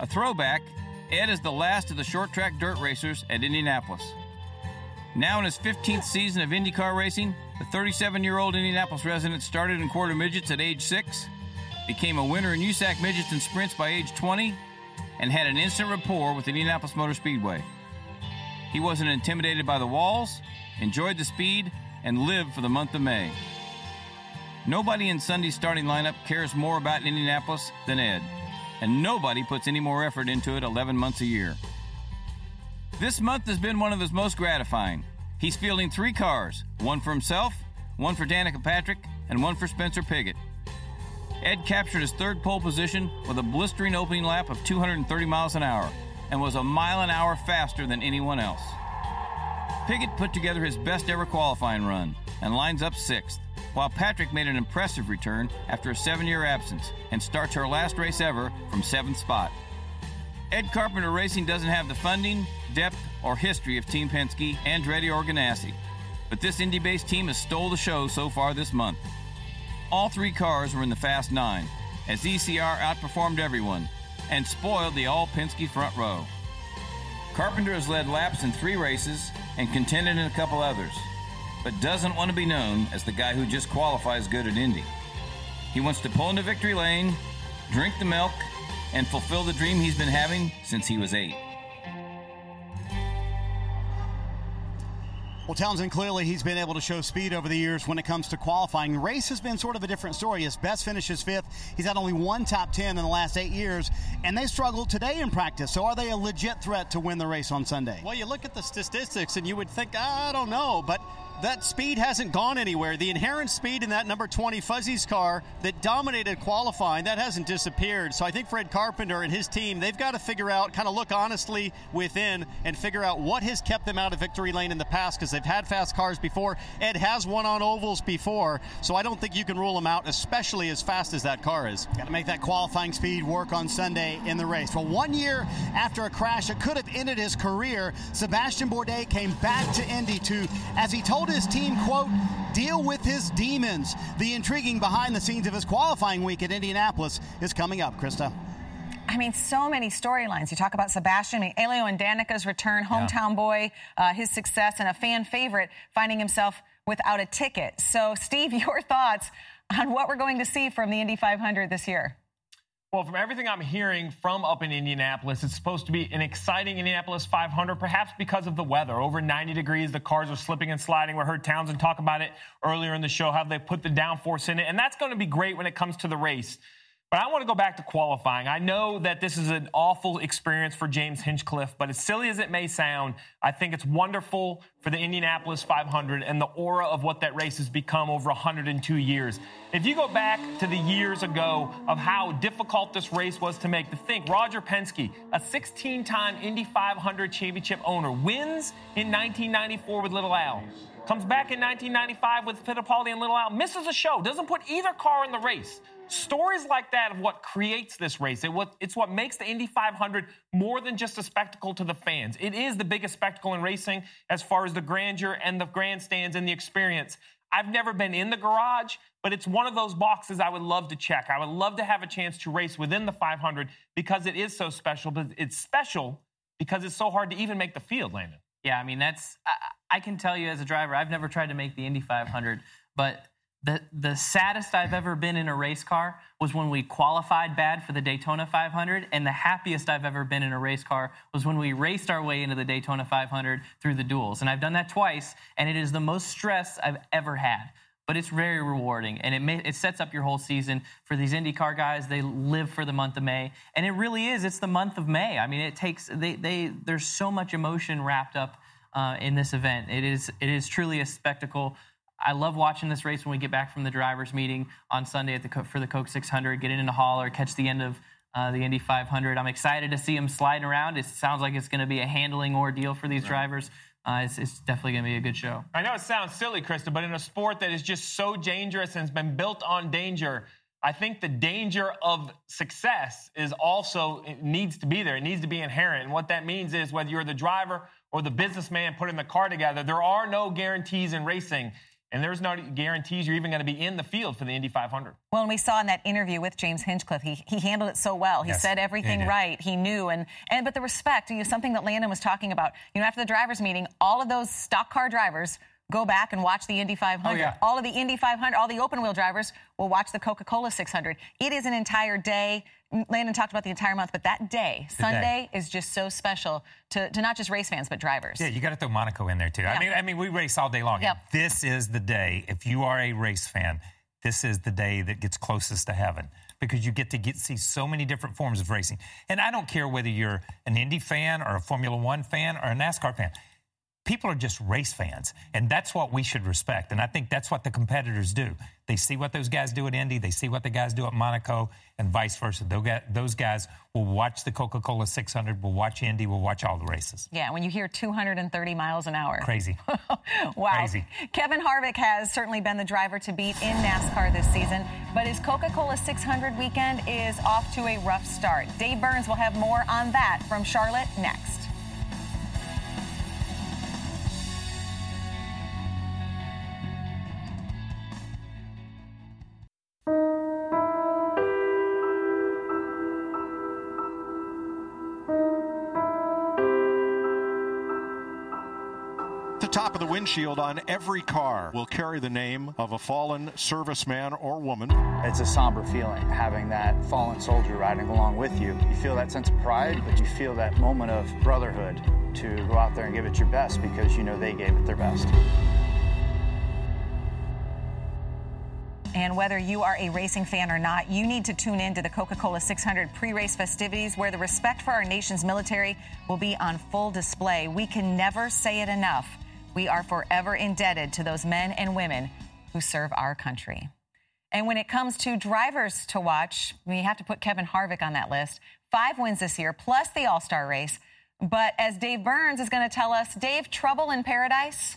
A throwback, Ed is the last of the short track dirt racers at Indianapolis. Now in his 15th season of IndyCar racing, the 37 year old Indianapolis resident started in quarter midgets at age 6 became a winner in USAC midgets and sprints by age 20, and had an instant rapport with Indianapolis Motor Speedway. He wasn't intimidated by the walls, enjoyed the speed, and lived for the month of May. Nobody in Sunday's starting lineup cares more about Indianapolis than Ed, and nobody puts any more effort into it 11 months a year. This month has been one of his most gratifying. He's fielding three cars one for himself, one for Danica Patrick, and one for Spencer Pigot. Ed captured his third pole position with a blistering opening lap of 230 miles an hour and was a mile an hour faster than anyone else. Pigot put together his best ever qualifying run and lines up sixth, while Patrick made an impressive return after a seven year absence and starts her last race ever from seventh spot. Ed Carpenter Racing doesn't have the funding, depth, or history of Team Penske, Andretti, or Ganassi, but this Indy based team has stole the show so far this month. All three cars were in the Fast Nine, as ECR outperformed everyone and spoiled the all Penske front row. Carpenter has led laps in three races and contended in a couple others, but doesn't want to be known as the guy who just qualifies good at Indy. He wants to pull into victory lane, drink the milk, and fulfill the dream he's been having since he was eight. Well, Townsend, clearly he's been able to show speed over the years when it comes to qualifying. Race has been sort of a different story. His best finish is fifth. He's had only one top 10 in the last eight years, and they struggled today in practice. So are they a legit threat to win the race on Sunday? Well, you look at the statistics and you would think, I don't know, but that speed hasn't gone anywhere. The inherent speed in that number 20 Fuzzy's car that dominated qualifying, that hasn't disappeared. So I think Ed Carpenter and his team, they've got to figure out, kind of look honestly within and figure out what has kept them out of victory lane in the past because they've had fast cars before. Ed has won on ovals before, so I don't think you can rule him out, especially as fast as that car is. Got to make that qualifying speed work on Sunday in the race. Well, one year after a crash that could have ended his career, Sebastien Bourdais came back to Indy to, as he told his team, quote, deal with his demons. The intriguing behind the scenes of his qualifying week at Indianapolis is coming up, Krista. I mean, so many storylines. You talk about Sebastien, I mean, Elio and Danica's return, hometown yeah. boy, uh, his success, and a fan favorite finding himself without a ticket. So, Steve, your thoughts on what we're going to see from the Indy 500 this year? Well, from everything I'm hearing from up in Indianapolis, it's supposed to be an exciting Indianapolis 500, perhaps because of the weather. Over 90 degrees, the cars are slipping and sliding. We heard Townsend talk about it earlier in the show, how they put the downforce in it, and that's going to be great when it comes to the race. But I want to go back to qualifying. I know that this is an awful experience for James Hinchcliffe, but as silly as it may sound, I think it's wonderful for the Indianapolis 500 and the aura of what that race has become over 102 years. If you go back to the years ago of how difficult this race was to make, to think Roger Penske, a 16 time Indy 500 championship owner, wins in 1994 with Little Al. Comes back in 1995 with Fittipaldi and Little Al, misses a show, doesn't put either car in the race. Stories like that of what creates this race. It what, it's what makes the Indy 500 more than just a spectacle to the fans. It is the biggest spectacle in racing as far as the grandeur and the grandstands and the experience. I've never been in the garage, but it's one of those boxes I would love to check. I would love to have a chance to race within the 500 because it is so special. But it's special because it's so hard to even make the field, Landon. Yeah, I mean that's I, I can tell you as a driver, I've never tried to make the Indy 500, but the the saddest I've ever been in a race car was when we qualified bad for the Daytona 500, and the happiest I've ever been in a race car was when we raced our way into the Daytona 500 through the duels. And I've done that twice, and it is the most stress I've ever had. But it's very rewarding, and it may, it sets up your whole season for these IndyCar guys. They live for the month of May, and it really is. It's the month of May. I mean, it takes they they there's so much emotion wrapped up uh, in this event. It is it is truly a spectacle. I love watching this race when we get back from the drivers' meeting on Sunday at the for the Coke 600, get into Hall or catch the end of uh, the Indy 500. I'm excited to see them sliding around. It sounds like it's going to be a handling ordeal for these drivers. Uh, it's, it's, definitely going to be a good show. I know it sounds silly, Krista, but in a sport that is just so dangerous and has been built on danger, I think the danger of success is also it needs to be there. It needs to be inherent. And what that means is whether you're the driver or the businessman putting the car together, there are no guarantees in racing. And there's no guarantees you're even going to be in the field for the Indy 500. Well, and we saw in that interview with James Hinchcliffe, he, he handled it so well. He Yes, said everything he did. right. He knew, and and but the respect, you know, something that Landon was talking about. You know, after the drivers' meeting, all of those stock car drivers go back and watch the Indy 500. Oh, yeah. All of the Indy 500, all the open wheel drivers will watch the Coca-Cola 600. It is an entire day. Landon talked about the entire month, but that day, The Sunday, is just so special to, to not just race fans but drivers. Yeah, you got to throw Monaco in there too. I mean, I mean, we race all day long. Yep. This is the day. If you are a race fan, this is the day that gets closest to heaven because you get to get see so many different forms of racing. And I don't care whether you're an Indy fan or a Formula One fan or a NASCAR fan. People are just race fans, and that's what we should respect. And I think that's what the competitors do. They see what those guys do at Indy, they see what the guys do at Monaco, and vice versa. Those guys, those guys will watch the Coca Cola 600, will watch Indy, will watch all the races. Yeah, when you hear 230 miles an hour. Crazy. Wow. Crazy. Kevin Harvick has certainly been the driver to beat in NASCAR this season, but his Coca Cola 600 weekend is off to a rough start. Dave Burns will have more on that from Charlotte next. Top of the windshield on every car will carry the name of a fallen serviceman or woman. It's a somber feeling having that fallen soldier riding along with you. You feel that sense of pride, but you feel that moment of brotherhood to go out there and give it your best because you know they gave it their best. And whether you are a racing fan or not, you need to tune in to the Coca Cola 600 pre race festivities where the respect for our nation's military will be on full display. We can never say it enough. We are forever indebted to those men and women who serve our country. And when it comes to drivers to watch, we have to put Kevin Harvick on that list. Five wins this year, plus the All Star race. But as Dave Burns is going to tell us, Dave, trouble in paradise?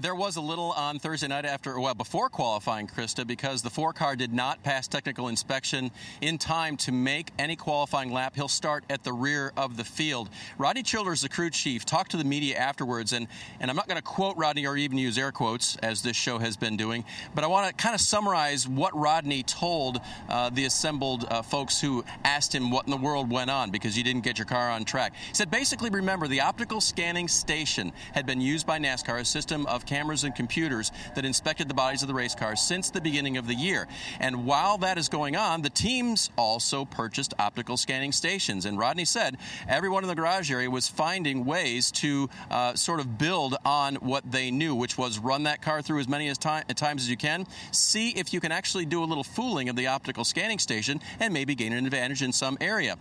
There was a little on Thursday night after, well, before qualifying, Krista, because the four car did not pass technical inspection in time to make any qualifying lap. He'll start at the rear of the field. Rodney Childers, the crew chief, talked to the media afterwards, and, and I'm not going to quote Rodney or even use air quotes, as this show has been doing, but I want to kind of summarize what Rodney told uh, the assembled uh, folks who asked him what in the world went on because you didn't get your car on track. He said, basically, remember, the optical scanning station had been used by NASCAR, a system of cameras and computers that inspected the bodies of the race cars since the beginning of the year. And while that is going on, the teams also purchased optical scanning stations. And Rodney said everyone in the garage area was finding ways to uh, sort of build on what they knew, which was run that car through as many as ti- times as you can, see if you can actually do a little fooling of the optical scanning station, and maybe gain an advantage in some area.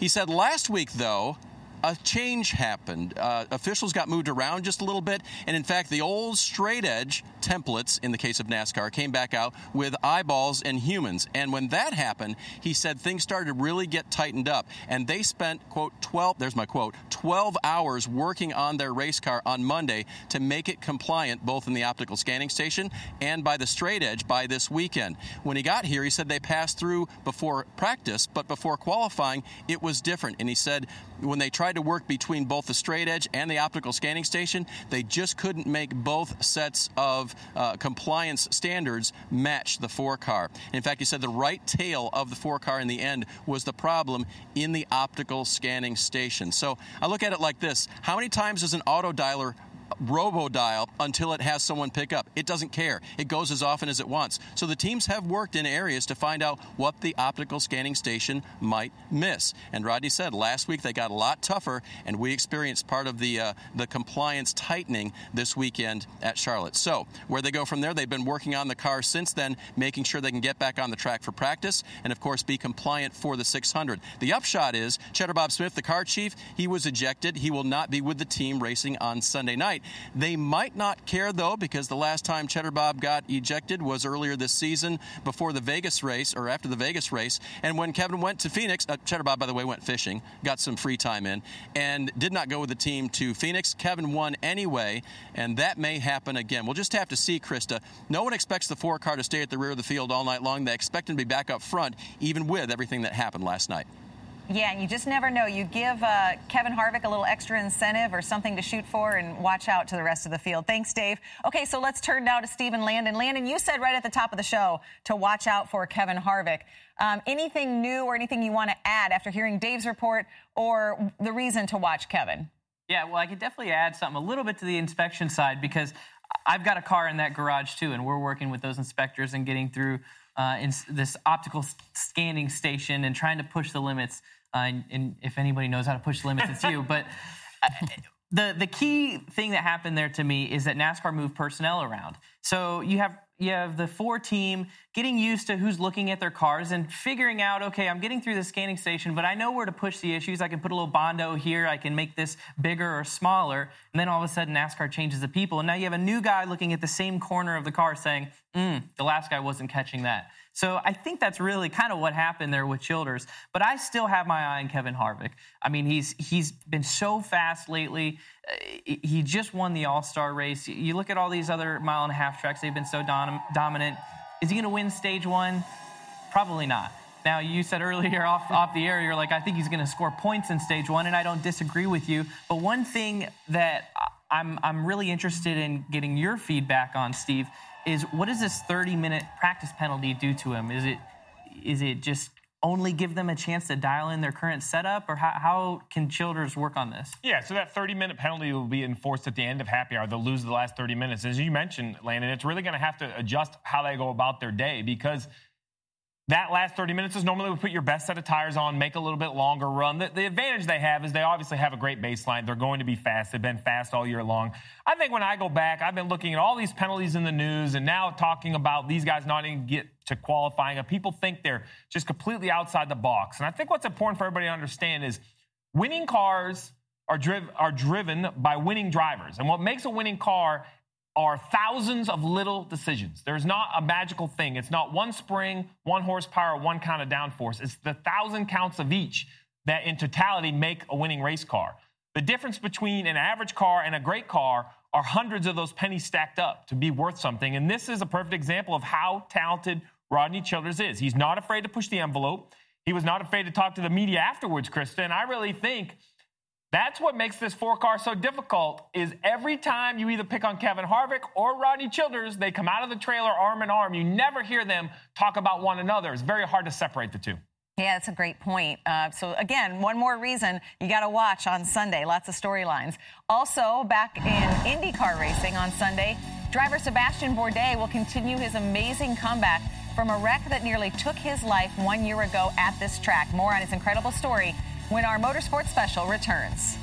He said last week, though, a change happened. Uh, officials got moved around just a little bit, and in fact, the old straight edge templates, in the case of NASCAR, came back out with eyeballs and humans. And when that happened, he said things started to really get tightened up, and they spent quote 12. There's my quote: 12 hours working on their race car on Monday to make it compliant, both in the optical scanning station and by the straight edge by this weekend. When he got here, he said they passed through before practice, but before qualifying, it was different. And he said when they tried to work between both the straight edge and the optical scanning station, they just couldn't make both sets of uh, compliance standards match the four car. In fact, he said the right tail of the four car in the end was the problem in the optical scanning station. So I look at it like this How many times does an auto dialer robo dial until it has someone pick up. It doesn't care. It goes as often as it wants. So the teams have worked in areas to find out what the optical scanning station might miss. And Rodney said last week they got a lot tougher, and we experienced part of the uh, the compliance tightening this weekend at Charlotte. So where they go from there, they've been working on the car since then, making sure they can get back on the track for practice, and of course be compliant for the 600. The upshot is Cheddar Bob Smith, the car chief, he was ejected. He will not be with the team racing on Sunday night. They might not care though, because the last time Cheddar Bob got ejected was earlier this season before the Vegas race or after the Vegas race. And when Kevin went to Phoenix, uh, Cheddar Bob, by the way, went fishing, got some free time in, and did not go with the team to Phoenix. Kevin won anyway, and that may happen again. We'll just have to see, Krista. No one expects the four car to stay at the rear of the field all night long. They expect him to be back up front, even with everything that happened last night. Yeah, and you just never know. You give uh, Kevin Harvick a little extra incentive or something to shoot for and watch out to the rest of the field. Thanks, Dave. Okay, so let's turn now to Stephen Landon. Landon, you said right at the top of the show to watch out for Kevin Harvick. Um, anything new or anything you want to add after hearing Dave's report or the reason to watch Kevin? Yeah, well, I could definitely add something a little bit to the inspection side because I've got a car in that garage too, and we're working with those inspectors and getting through uh, in this optical scanning station and trying to push the limits. Uh, and, and, if anybody knows how to push limits, it's you. But uh, the the key thing that happened there to me is that NASCAR moved personnel around. So you have you have the four team getting used to who's looking at their cars and figuring out, okay, I'm getting through the scanning station, but I know where to push the issues. I can put a little bondo here. I can make this bigger or smaller. And then all of a sudden, NASCAR changes the people. And now you have a new guy looking at the same corner of the car saying, mm, the last guy wasn't catching that. So I think that's really kind of what happened there with Childers. But I still have my eye on Kevin Harvick. I mean, he's he's been so fast lately. He just won the All Star race. You look at all these other mile and a half tracks; they've been so dom- dominant. Is he going to win Stage One? Probably not. Now, you said earlier off, off the air, you're like, I think he's going to score points in stage one, and I don't disagree with you. But one thing that I'm, I'm really interested in getting your feedback on, Steve, is what does this 30 minute practice penalty do to him? Is it is it just only give them a chance to dial in their current setup, or how, how can Childers work on this? Yeah, so that 30 minute penalty will be enforced at the end of happy hour. They'll lose the last 30 minutes. As you mentioned, Landon, it's really going to have to adjust how they go about their day because that last 30 minutes is normally we put your best set of tires on, make a little bit longer run. The, the, advantage they have is they obviously have a great baseline. They're going to be fast. They've been fast all year long. I think when I go back, I've been looking at all these penalties in the news and now talking about these guys not even get to qualifying. And people think they're just completely outside the box. And I think what's important for everybody to understand is winning cars are, driv- are driven by winning drivers. And what makes a winning car are thousands of little decisions. There's not a magical thing. It's not one spring, one horsepower, one kind of downforce. It's the thousand counts of each that in totality make a winning race car. The difference between an average car and a great car are hundreds of those pennies stacked up to be worth something. And this is a perfect example of how talented Rodney Childers is. He's not afraid to push the envelope. He was not afraid to talk to the media afterwards, Krista. And I really think that's what makes this four car so difficult is every time you either pick on Kevin Harvick or Rodney Childers, they come out of the trailer arm in arm. You never hear them talk about one another. It's very hard to separate the two. Yeah, that's a great point. Uh, so, again, one more reason you got to watch on Sunday. Lots of storylines. Also, back in IndyCar racing on Sunday, driver Sebastien Bourdais will continue his amazing comeback from a wreck that nearly took his life one year ago at this track. More on his incredible story when our motorsports special returns.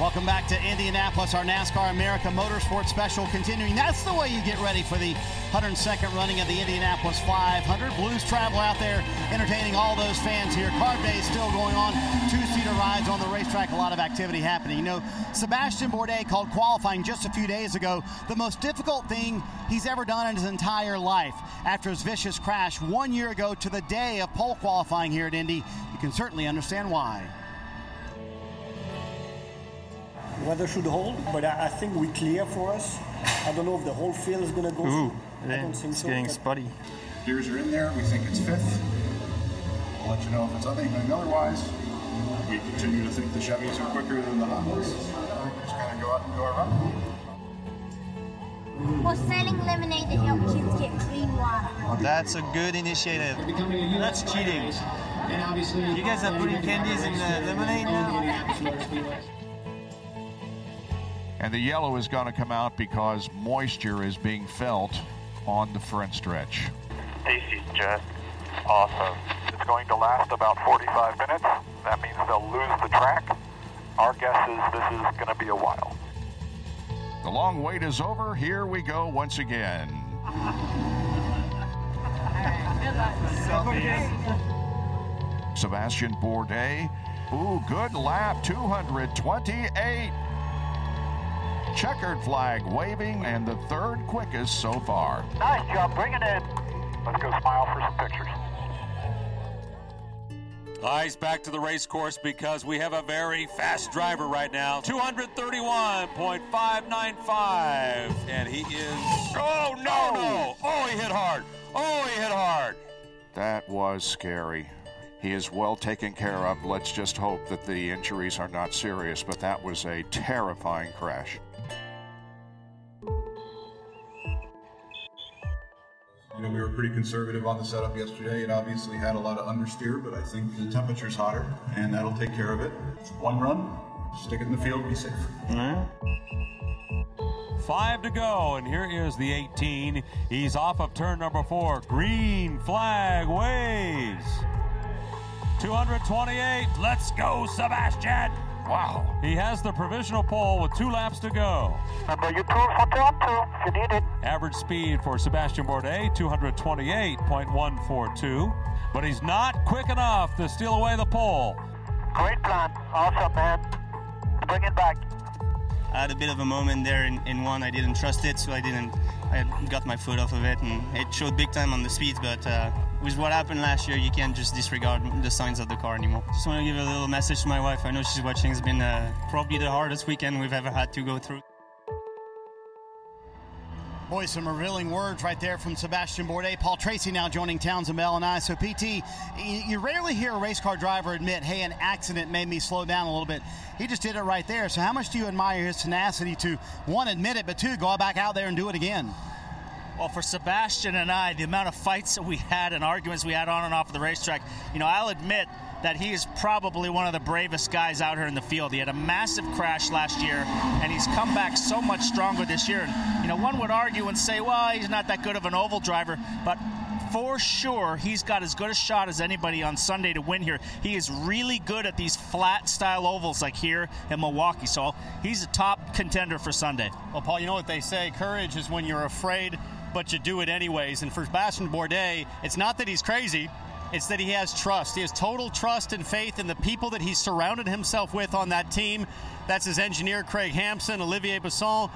Welcome back to Indianapolis, our NASCAR America Motorsports Special continuing. That's the way you get ready for the 102nd running of the Indianapolis 500. Blues travel out there entertaining all those fans here. Carb Day is still going on. Two-seater rides on the racetrack. A lot of activity happening. You know, Sebastien Bourdais called qualifying just a few days ago the most difficult thing he's ever done in his entire life. After his vicious crash one year ago to the day of pole qualifying here at Indy, you can certainly understand why. Weather should hold, but I, I think we clear for us. I don't know if the whole field is going to go Ooh, through. I don't think it's so. getting but- spotty. Gears are in there. We think it's fifth. I'll let you know if it's anything otherwise. We continue to think the Chevys are quicker than the Hondas. Just kind of go out and go around. Well, selling lemonade to help kids get clean water. That's a good initiative. That's cheating. You guys are putting candies in the lemonade now? And the yellow is going to come out because moisture is being felt on the front stretch. Stacy's jet, awesome. It's going to last about 45 minutes. That means they'll lose the track. Our guess is this is going to be a while. The long wait is over. Here we go once again. Sebastien Bourdais. Ooh, good lap, 228. Checkered flag waving, and the third quickest so far. Nice job, bring it in. Let's go smile for some pictures. Eyes back to the race course because we have a very fast driver right now. 231.595. And he is. Oh, no, no. Oh, he hit hard. Oh, he hit hard. That was scary. He is well taken care of. Let's just hope that the injuries are not serious, but that was a terrifying crash. Know, we were pretty conservative on the setup yesterday. It obviously had a lot of understeer, but I think the temperature's hotter, and that'll take care of it. One run, stick it in the field, be safe. All right. Five to go, and here is the 18. He's off of turn number four. Green flag waves. 228. Let's go, Sebastien. Wow. He has the provisional pole with two laps to go. Remember tools for turn two if you need it. Average speed for Sebastien Bourdais, 228.142. But he's not quick enough to steal away the pole. Great plan. Awesome, man. Bring it back. I had a bit of a moment there in, in one. I didn't trust it, so I didn't. I got my foot off of it, and it showed big time on the speed. But uh, with what happened last year, you can't just disregard the signs of the car anymore. Just want to give a little message to my wife. I know she's watching. It's been uh, probably the hardest weekend we've ever had to go through. Boy, some revealing words right there from Sebastien Bourdais. Paul Tracy now joining Townsend Bell and I. So, PT, you, rarely hear a race car driver admit, hey, an accident made me slow down a little bit. He just did it right there. So, how much do you admire his tenacity to, one, admit it, but two, go back out there and do it again? Well, for Sebastien and I, the amount of fights that we had and arguments we had on and off of the racetrack, you know, I'll admit that he is probably one of the bravest guys out here in the field. He had a massive crash last year, and he's come back so much stronger this year. And, you know, one would argue and say, well, he's not that good of an oval driver, but for sure he's got as good a shot as anybody on Sunday to win here. He is really good at these flat style ovals like here in Milwaukee. So he's a top contender for Sunday. Well, Paul, you know what they say courage is when you're afraid, but you do it anyways. And for Sebastien Bourdais, it's not that he's crazy. It's that he has trust. He has total trust and faith in the people that he's surrounded himself with on that team. That's his engineer, Craig Hampson, Olivier Boisson,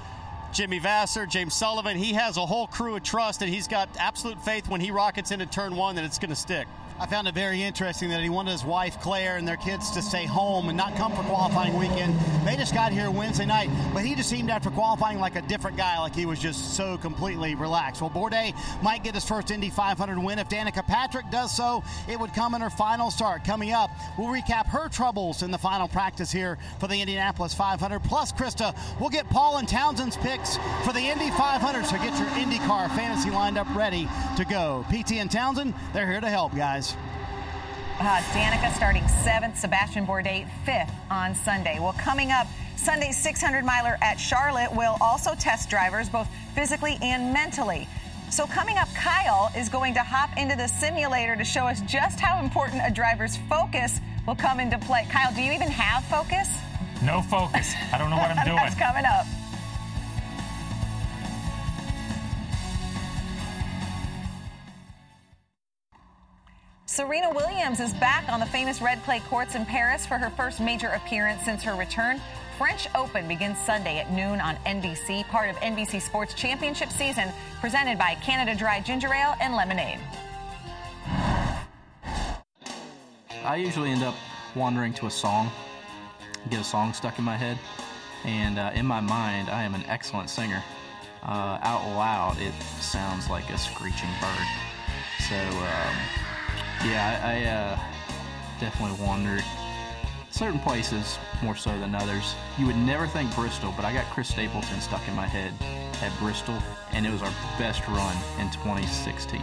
Jimmy Vasser, James Sullivan. He has a whole crew of trust, and he's got absolute faith when he rockets into turn one that it's going to stick. I found it very interesting that he wanted his wife Claire and their kids to stay home and not come for qualifying weekend. They just got here Wednesday night, but he just seemed after qualifying like a different guy, like he was just so completely relaxed. Well, Bourdais might get his first Indy 500 win. If Danica Patrick does so, it would come in her final start. Coming up, we'll recap her troubles in the final practice here for the Indianapolis 500. Plus, Krista, we'll get Paul and Townsend's picks for the Indy 500. So get your IndyCar fantasy lined up ready to go. PT and Townsend, they're here to help, guys. Uh, Danica starting seventh, Sebastien Bourdais fifth on Sunday. Well, coming up, Sunday's 600 miler at Charlotte will also test drivers both physically and mentally. So, coming up, Kyle is going to hop into the simulator to show us just how important a driver's focus will come into play. Kyle, do you even have focus? No focus. I don't know what I'm doing. That's coming up. Serena Williams is back on the famous red clay courts in Paris for her first major appearance since her return. French Open begins Sunday at noon on NBC, part of NBC Sports Championship season, presented by Canada Dry Ginger Ale and Lemonade. I usually end up wandering to a song, get a song stuck in my head, and uh, in my mind, I am an excellent singer. Uh, out loud, it sounds like a screeching bird. So, um, yeah, I, I uh, definitely wandered certain places more so than others. You would never think Bristol, but I got Chris Stapleton stuck in my head at Bristol, and it was our best run in 2016.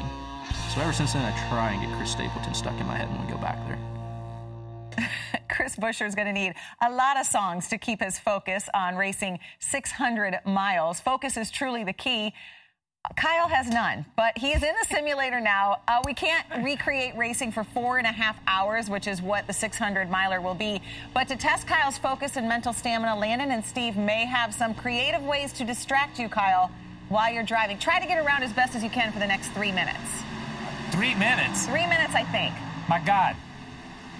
So ever since then, I try and get Chris Stapleton stuck in my head when we go back there. Chris Buescher is going to need a lot of songs to keep his focus on racing 600 miles. Focus is truly the key. Kyle has none, but he is in the simulator now. Uh, we can't recreate racing for four and a half hours, which is what the 600 miler will be. But to test Kyle's focus and mental stamina, Landon and Steve may have some creative ways to distract you, Kyle, while you're driving. Try to get around as best as you can for the next three minutes. Three minutes? Three minutes, I think. My God.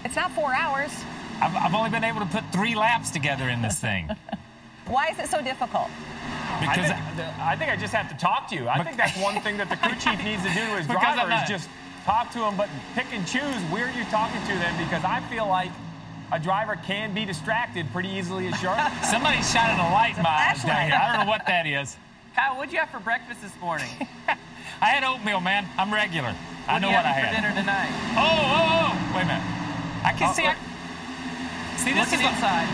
It's not four hours. I've, I've only been able to put three laps together in this thing. Why is it so difficult? Because I think, I think I just have to talk to you. I think that's one thing that the crew chief needs to do to his Because driver not- is just talk to him, but pick and choose where you're talking to them because I feel like a driver can be distracted pretty easily as Charlotte. Somebody's shining a light in my eyes down here. I don't know what that is. Kyle, what'd you have for breakfast this morning? I had oatmeal, man. I'm regular. I What know you what I had. for dinner tonight? Oh, oh, oh. Wait a minute. I can Oh, see. look. see, this Looking is like- inside.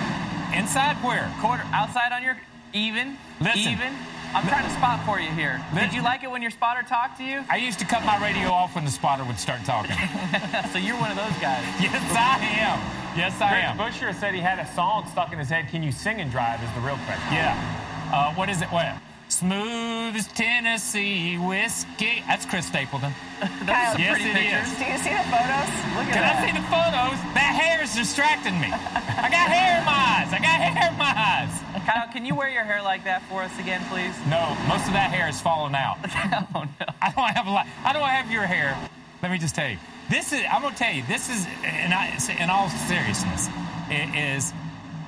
Inside where? Quarter outside on your even. Listen. Even. I'm trying to spot for you here. Did you like it when your spotter talked to you? I used to cut my radio off when the spotter would start talking. so you're one of those guys. yes, I am. Yes, I Chris am. Buescher said he had a song stuck in his head. Can you sing and drive? Is the real question. Yeah. Uh, what is it? What? Smooth as Tennessee whiskey. That's Chris Stapleton. Kyle, yes, pretty it pictures. is. Do you see the photos? Look at Can that. I see the photos? That hair is distracting me. I got hair in my eyes. I got hair in my eyes. Kyle, can you wear your hair like that for us again, please? No, most of that hair is falling out. oh no. I don't have a lot. I don't have your hair. Let me just tell you. This is. I'm gonna tell you. This is. In, I- in all seriousness, it is.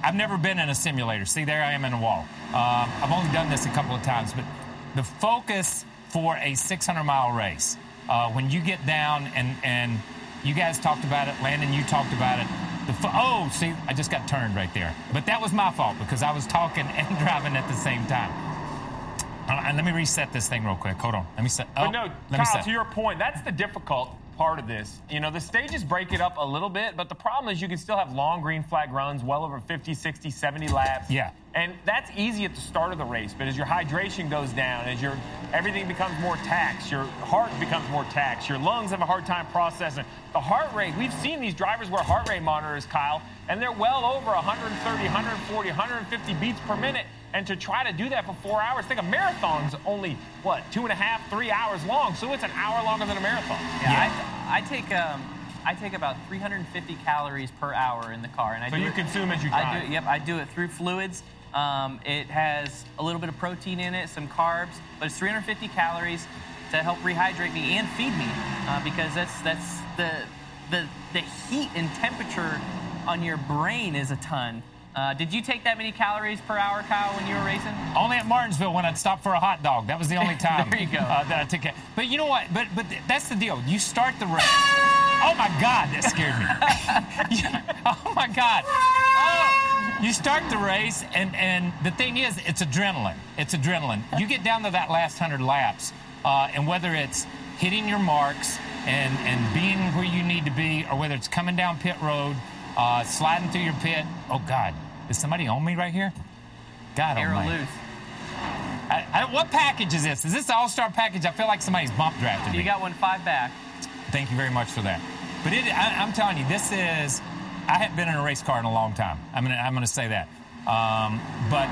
I've never been in a simulator. See, there I am in a wall. Um, I've only done this a couple of times, but the focus for a 600 mile race, uh, when you get down and and you guys talked about it, Landon, you talked about it. The fo- oh, see, I just got turned right there. But that was my fault because I was talking and driving at the same time. Uh, and let me reset this thing real quick. Hold on. Let me set. Oh, But no, let me set. to your point, that's the difficult part of this. You know, the stages break it up a little bit, but the problem is you can still have long green flag runs, well over 50, 60, 70 laps. Yeah. And that's easy at the start of the race, but as your hydration goes down, as your everything becomes more taxed, your heart becomes more taxed, your lungs have a hard time processing. The heart rate, we've seen these drivers wear heart rate monitors, Kyle, and they're well over 130, 140, 150 beats per minute. And to try to do that for four hours, think a marathon's only, what, two and a half, three hours long. So it's an hour longer than a marathon. Yeah, I, I take um, I take about 350 calories per hour in the car, and I So do you it- consume as you I drive. do yep, I do it through fluids. Um, it has a little bit of protein in it, some carbs, but it's 350 calories to help rehydrate me and feed me, uh, because that's that's the the the heat and temperature on your brain is a ton. Uh, did you take that many calories per hour, Kyle, when you were racing? Only at Martinsville when I'd stop for a hot dog. That was the only time There you go. Uh, that I took it. But you know what? But but that's the deal. You start the race. Oh my God, that scared me. oh my God. Oh. You start the race, and and the thing is, it's adrenaline. It's adrenaline. You get down to that last hundred laps, uh, and whether it's hitting your marks and and being where you need to be, or whether it's coming down pit road, uh, sliding through your pit. Oh God, is somebody on me right here? God Arrow almighty. loose. I, I, what package is this? Is this the all-star package? I feel like somebody's bump drafted me. You got one five back. Thank you very much for that. But it, I, I'm telling you, this is. I haven't been in a race car in a long time. I'm gonna, I'm gonna say that. Um, but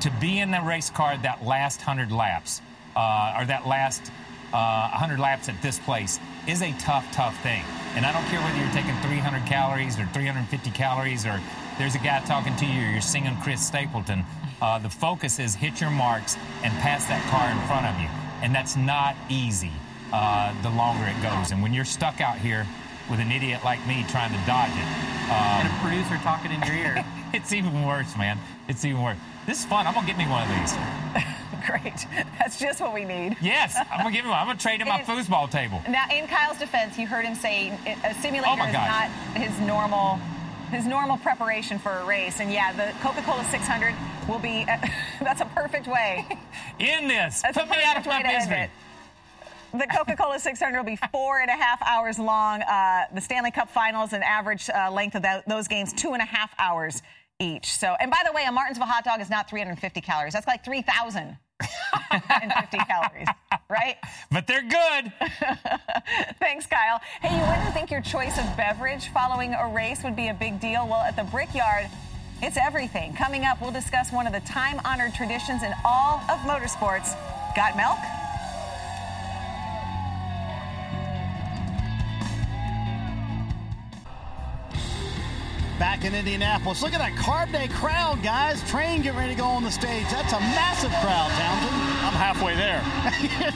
to be in the race car that last hundred laps, uh, or that last uh, hundred laps at this place, is a tough, tough thing. And I don't care whether you're taking 300 calories or 350 calories or there's a guy talking to you or you're singing Chris Stapleton. Uh, the focus is hit your marks and pass that car in front of you. And that's not easy uh, the longer it goes. And when you're stuck out here with an idiot like me trying to dodge it, um, and a producer talking in your ear. it's even worse, man. It's even worse. This is fun. I'm gonna get me one of these. Great. That's just what we need. Yes, I'm gonna give him one. I'm gonna trade him my foosball table. Now, in Kyle's defense, you heard him say a simulator Oh, is not his normal his normal preparation for a race. And yeah, the Coca-Cola 600 will be that's a perfect way. In this, That's put me out of my misery. The Coca-Cola 600 will be four and a half hours long. Uh, the Stanley Cup Finals, an average uh, length of that, those games, two and a half hours each. So, and by the way, a Martinsville hot dog is not 350 calories. That's like 3,050 calories, right? But they're good. Thanks, Kyle. Hey, you wouldn't think your choice of beverage following a race would be a big deal. Well, at the Brickyard, it's everything. Coming up, we'll discuss one of the time honored traditions in all of motorsports. Got milk? Back in Indianapolis. Look at that Carb Day crowd, guys. Train getting ready to go on the stage. That's a massive crowd, Townsend. I'm halfway there.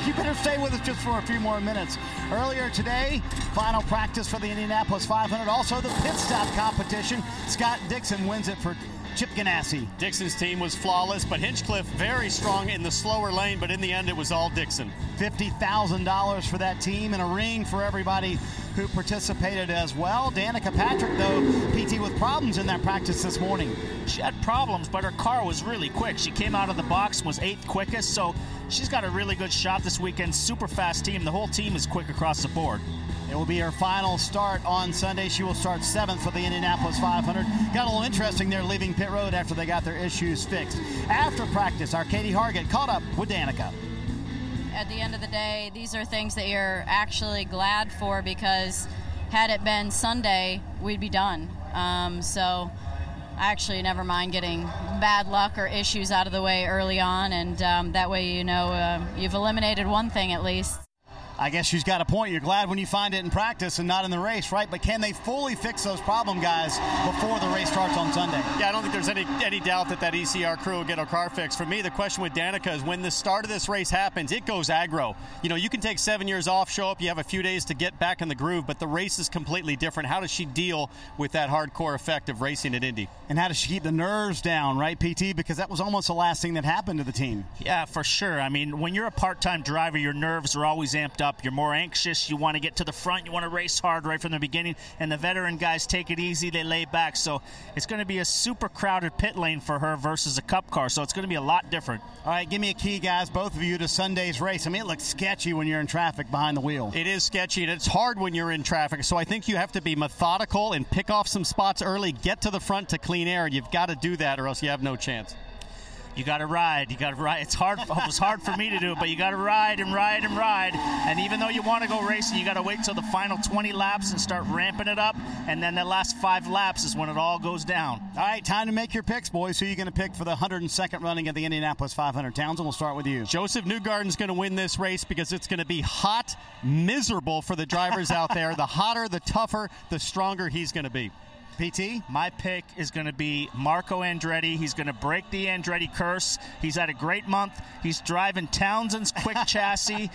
you better stay with us just for a few more minutes. Earlier today, final practice for the Indianapolis 500. Also, the pit stop competition. Scott Dixon wins it for Chip Ganassi. Dixon's team was flawless, but Hinchcliffe very strong in the slower lane, but in the end, it was all Dixon. $50,000 for that team and a ring for everybody who participated as well. Danica Patrick, though, PT with problems in that practice this morning. She had problems, but her car was really quick. She came out of the box and was eighth quickest, so she's got a really good shot this weekend. Super fast team. The whole team is quick across the board. It will be her final start on Sunday. She will start seventh for the Indianapolis 500. Got a little interesting there leaving pit road after they got their issues fixed. After practice, our Katie Hargitt caught up with Danica. at the end of the day, these are things that you're actually glad for because had it been Sunday, we'd be done. Um, so actually never mind getting bad luck or issues out of the way early on, and um, that way you know uh, you've eliminated one thing at least. I guess she's got a point. You're glad when you find it in practice and not in the race, right? But can they fully fix those problem guys before the race starts on Sunday? Yeah, I don't think there's any any doubt that that ECR crew will get our car fixed. For me, the question with Danica is when the start of this race happens, it goes aggro. You know, you can take seven years off, show up, you have a few days to get back in the groove, but the race is completely different. How does she deal with that hardcore effect of racing at Indy? And how does she keep the nerves down, right, PT? Because that was almost the last thing that happened to the team. Yeah, for sure. I mean, when you're a part-time driver, your nerves are always amped up. You're more anxious. You want to get to the front. You want to race hard right from the beginning. And the veteran guys take it easy. They lay back. So it's going to be a super crowded pit lane for her versus a cup car. So it's going to be a lot different. All right, give me a key, guys, both of you, to Sunday's race. I mean, it looks sketchy when you're in traffic behind the wheel. It is sketchy and it's hard when you're in traffic. So I think you have to be methodical and pick off some spots early, get to the front to clean air. And you've got to do that or else you have no chance. You got to ride. You got to ride. It's hard. It was hard for me to do it, but you got to ride and ride and ride. And even though you want to go racing, you got to wait till the final 20 laps and start ramping it up. And then the last five laps is when it all goes down. All right, time to make your picks, boys. Who are you going to pick for the 102nd running of the Indianapolis 500? Townsend, we'll start with you. Josef Newgarden's going to win this race because it's going to be hot, miserable for the drivers out there. The hotter, the tougher, the stronger he's going to be. PT? My pick is going to be Marco Andretti. He's going to break the Andretti curse. He's had a great month. He's driving Townsend's quick chassis.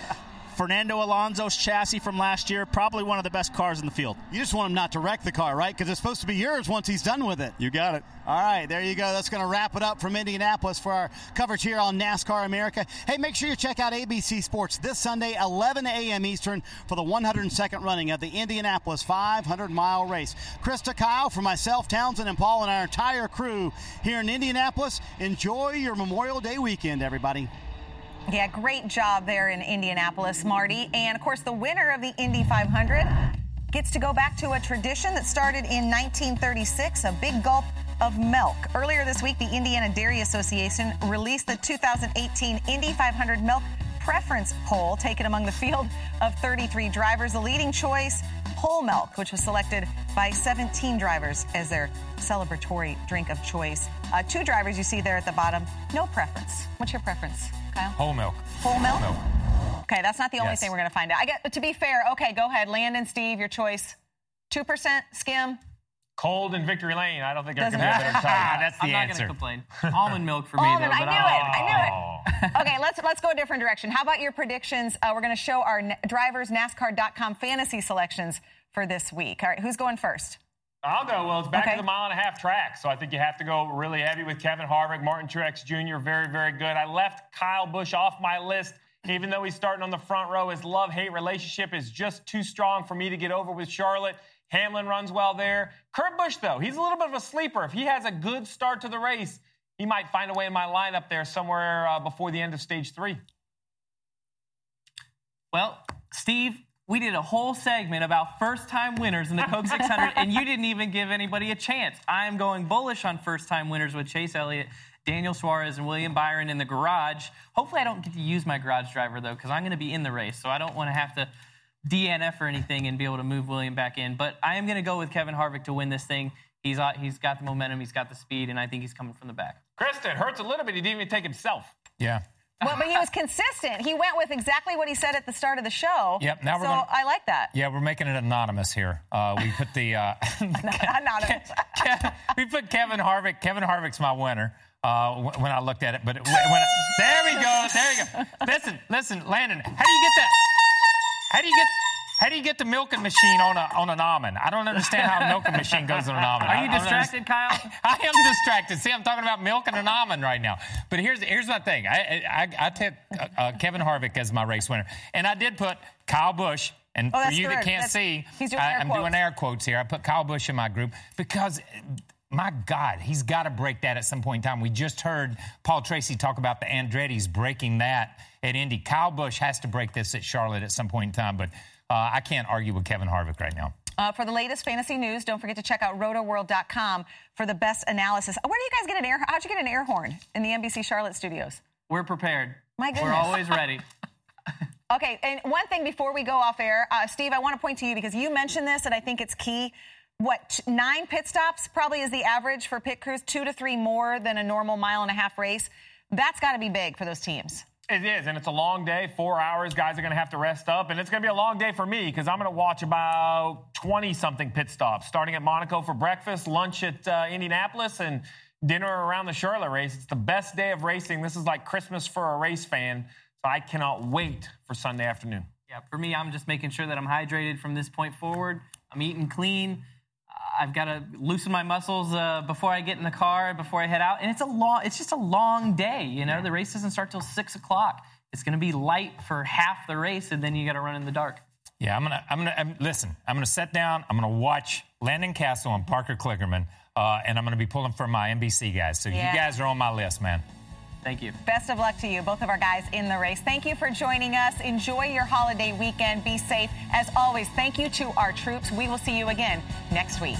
Fernando Alonso's chassis from last year, probably one of the best cars in the field. You just want him not to wreck the car, right? Because it's supposed to be yours once he's done with it. You got it. All right, there you go. That's going to wrap it up from Indianapolis for our coverage here on NASCAR America. Hey, make sure you check out ABC Sports this Sunday, 11 a.m. Eastern, for the 102nd running of the Indianapolis 500 mile race. Krista Kyle, for myself, Townsend, and Paul, and our entire crew here in Indianapolis, enjoy your Memorial Day weekend, everybody. Yeah, great job there in Indianapolis, Marty. And of course, the winner of the Indy 500 gets to go back to a tradition that started in 1936 a big gulp of milk. Earlier this week, the Indiana Dairy Association released the 2018 Indy 500 milk preference poll taken among the field of 33 drivers. The leading choice, whole milk, which was selected by 17 drivers as their celebratory drink of choice. Uh, two drivers you see there at the bottom, no preference. What's your preference, Kyle? Whole milk. Whole milk? Milk. Okay, that's not the only Yes. thing we're going to find out. I get to be fair. Okay, go ahead, Landon, Steve, your choice. 2% skim. Cold in Victory Lane. I don't think there Doesn't can be a better matter. type. That's the I'm not going to complain. Almond milk for me, Almond, though. I knew I'll- it. I knew it. Okay, let's let's go a different direction. How about your predictions? Uh, we're going to show our n- drivers NASCAR.com fantasy selections for this week. All right, who's going first? I'll go. Well, it's back Okay. to the mile and a half track, so I think you have to go really heavy with Kevin Harvick, Martin Truex Jr. Very, very good. I left Kyle Busch off my list, even though he's starting on the front row. His love-hate relationship is just too strong for me to get over with Charlotte. Hamlin runs well there. Kurt Busch, though, he's a little bit of a sleeper. If he has a good start to the race, he might find a way in my lineup there somewhere uh, before the end of stage three. Well, Steve, we did a whole segment about first time winners in the Coke 600, and you didn't even give anybody a chance. I am going bullish on first time winners with Chase Elliott, Daniel Suarez, and William Byron in the garage. Hopefully, I don't get to use my garage driver, though, because I'm going to be in the race, so I don't want to have to DNF or anything and be able to move William back in. But I am going to go with Kevin Harvick to win this thing. He's, uh, he's got the momentum, he's got the speed, and I think he's coming from the back. Krista, it hurts a little bit. He didn't even take himself. Yeah. Well, but he was consistent. He went with exactly what he said at the start of the show. Yep, now we're so gonna- I like that. Yeah, we're making it anonymous here. Uh, we put the uh, Anonymous. we put Kevin Harvick. Kevin Harvick's my winner. Uh, when I looked at it, but it, when I- there we go. There we go. Listen, listen, Landon. How do you get that? How do you get? How do you get the milking machine on a on an almond? I don't understand how a milking machine goes on an almond. Are you I distracted, Kyle? I am distracted. See, I'm talking about milking an almond right now. But here's here's my thing. I I, I took uh, uh, Kevin Harvick as my race winner, and I did put Kyle Busch. And Oh, for you that can't That's- see, doing I, I'm quotes. doing air quotes here. I put Kyle Busch in my group because. My God, he's got to break that at some point in time. We just heard Paul Tracy talk about the Andretti's breaking that at Indy. Kyle Busch has to break this at Charlotte at some point in time, but uh, I can't argue with Kevin Harvick right now. Uh, for the latest fantasy news, don't forget to check out rotoworld.com for the best analysis. Where do you guys get an air? How'd you get an air horn in the NBC Charlotte studios? We're prepared. My goodness. We're always ready. Okay, and one thing before we go off air, uh, Steve, I want to point to you because you mentioned this, and I think it's key. What t- nine pit stops probably is the average for pit crews, two to three more than a normal mile and a half race. That's got to be big for those teams. It is, and it's a long day, four hours. Guys are going to have to rest up, and it's going to be a long day for me because I'm going to watch about 20 something pit stops, starting at Monaco for breakfast, lunch at uh, Indianapolis, and dinner around the Charlotte race. It's the best day of racing. This is like Christmas for a race fan, so I cannot wait for Sunday afternoon. Yeah, for me, I'm just making sure that I'm hydrated from this point forward. I'm eating clean. I've got to loosen my muscles uh, before I get in the car, before I head out. And it's a long, it's just a long day. You know, the race doesn't start till six o'clock. It's going to be light for half the race, and then you got to run in the dark. Yeah, I'm gonna. I'm gonna I'm, listen. I'm gonna sit down. I'm gonna watch Landon Cassill and Parker Kligerman, uh, and I'm gonna be pulling for my NBC guys. So Yeah. you guys are on my list, man. Thank you. Best of luck to you, both of our guys in the race. Thank you for joining us. Enjoy your holiday weekend. Be safe. As always, thank you to our troops. We will see you again next week.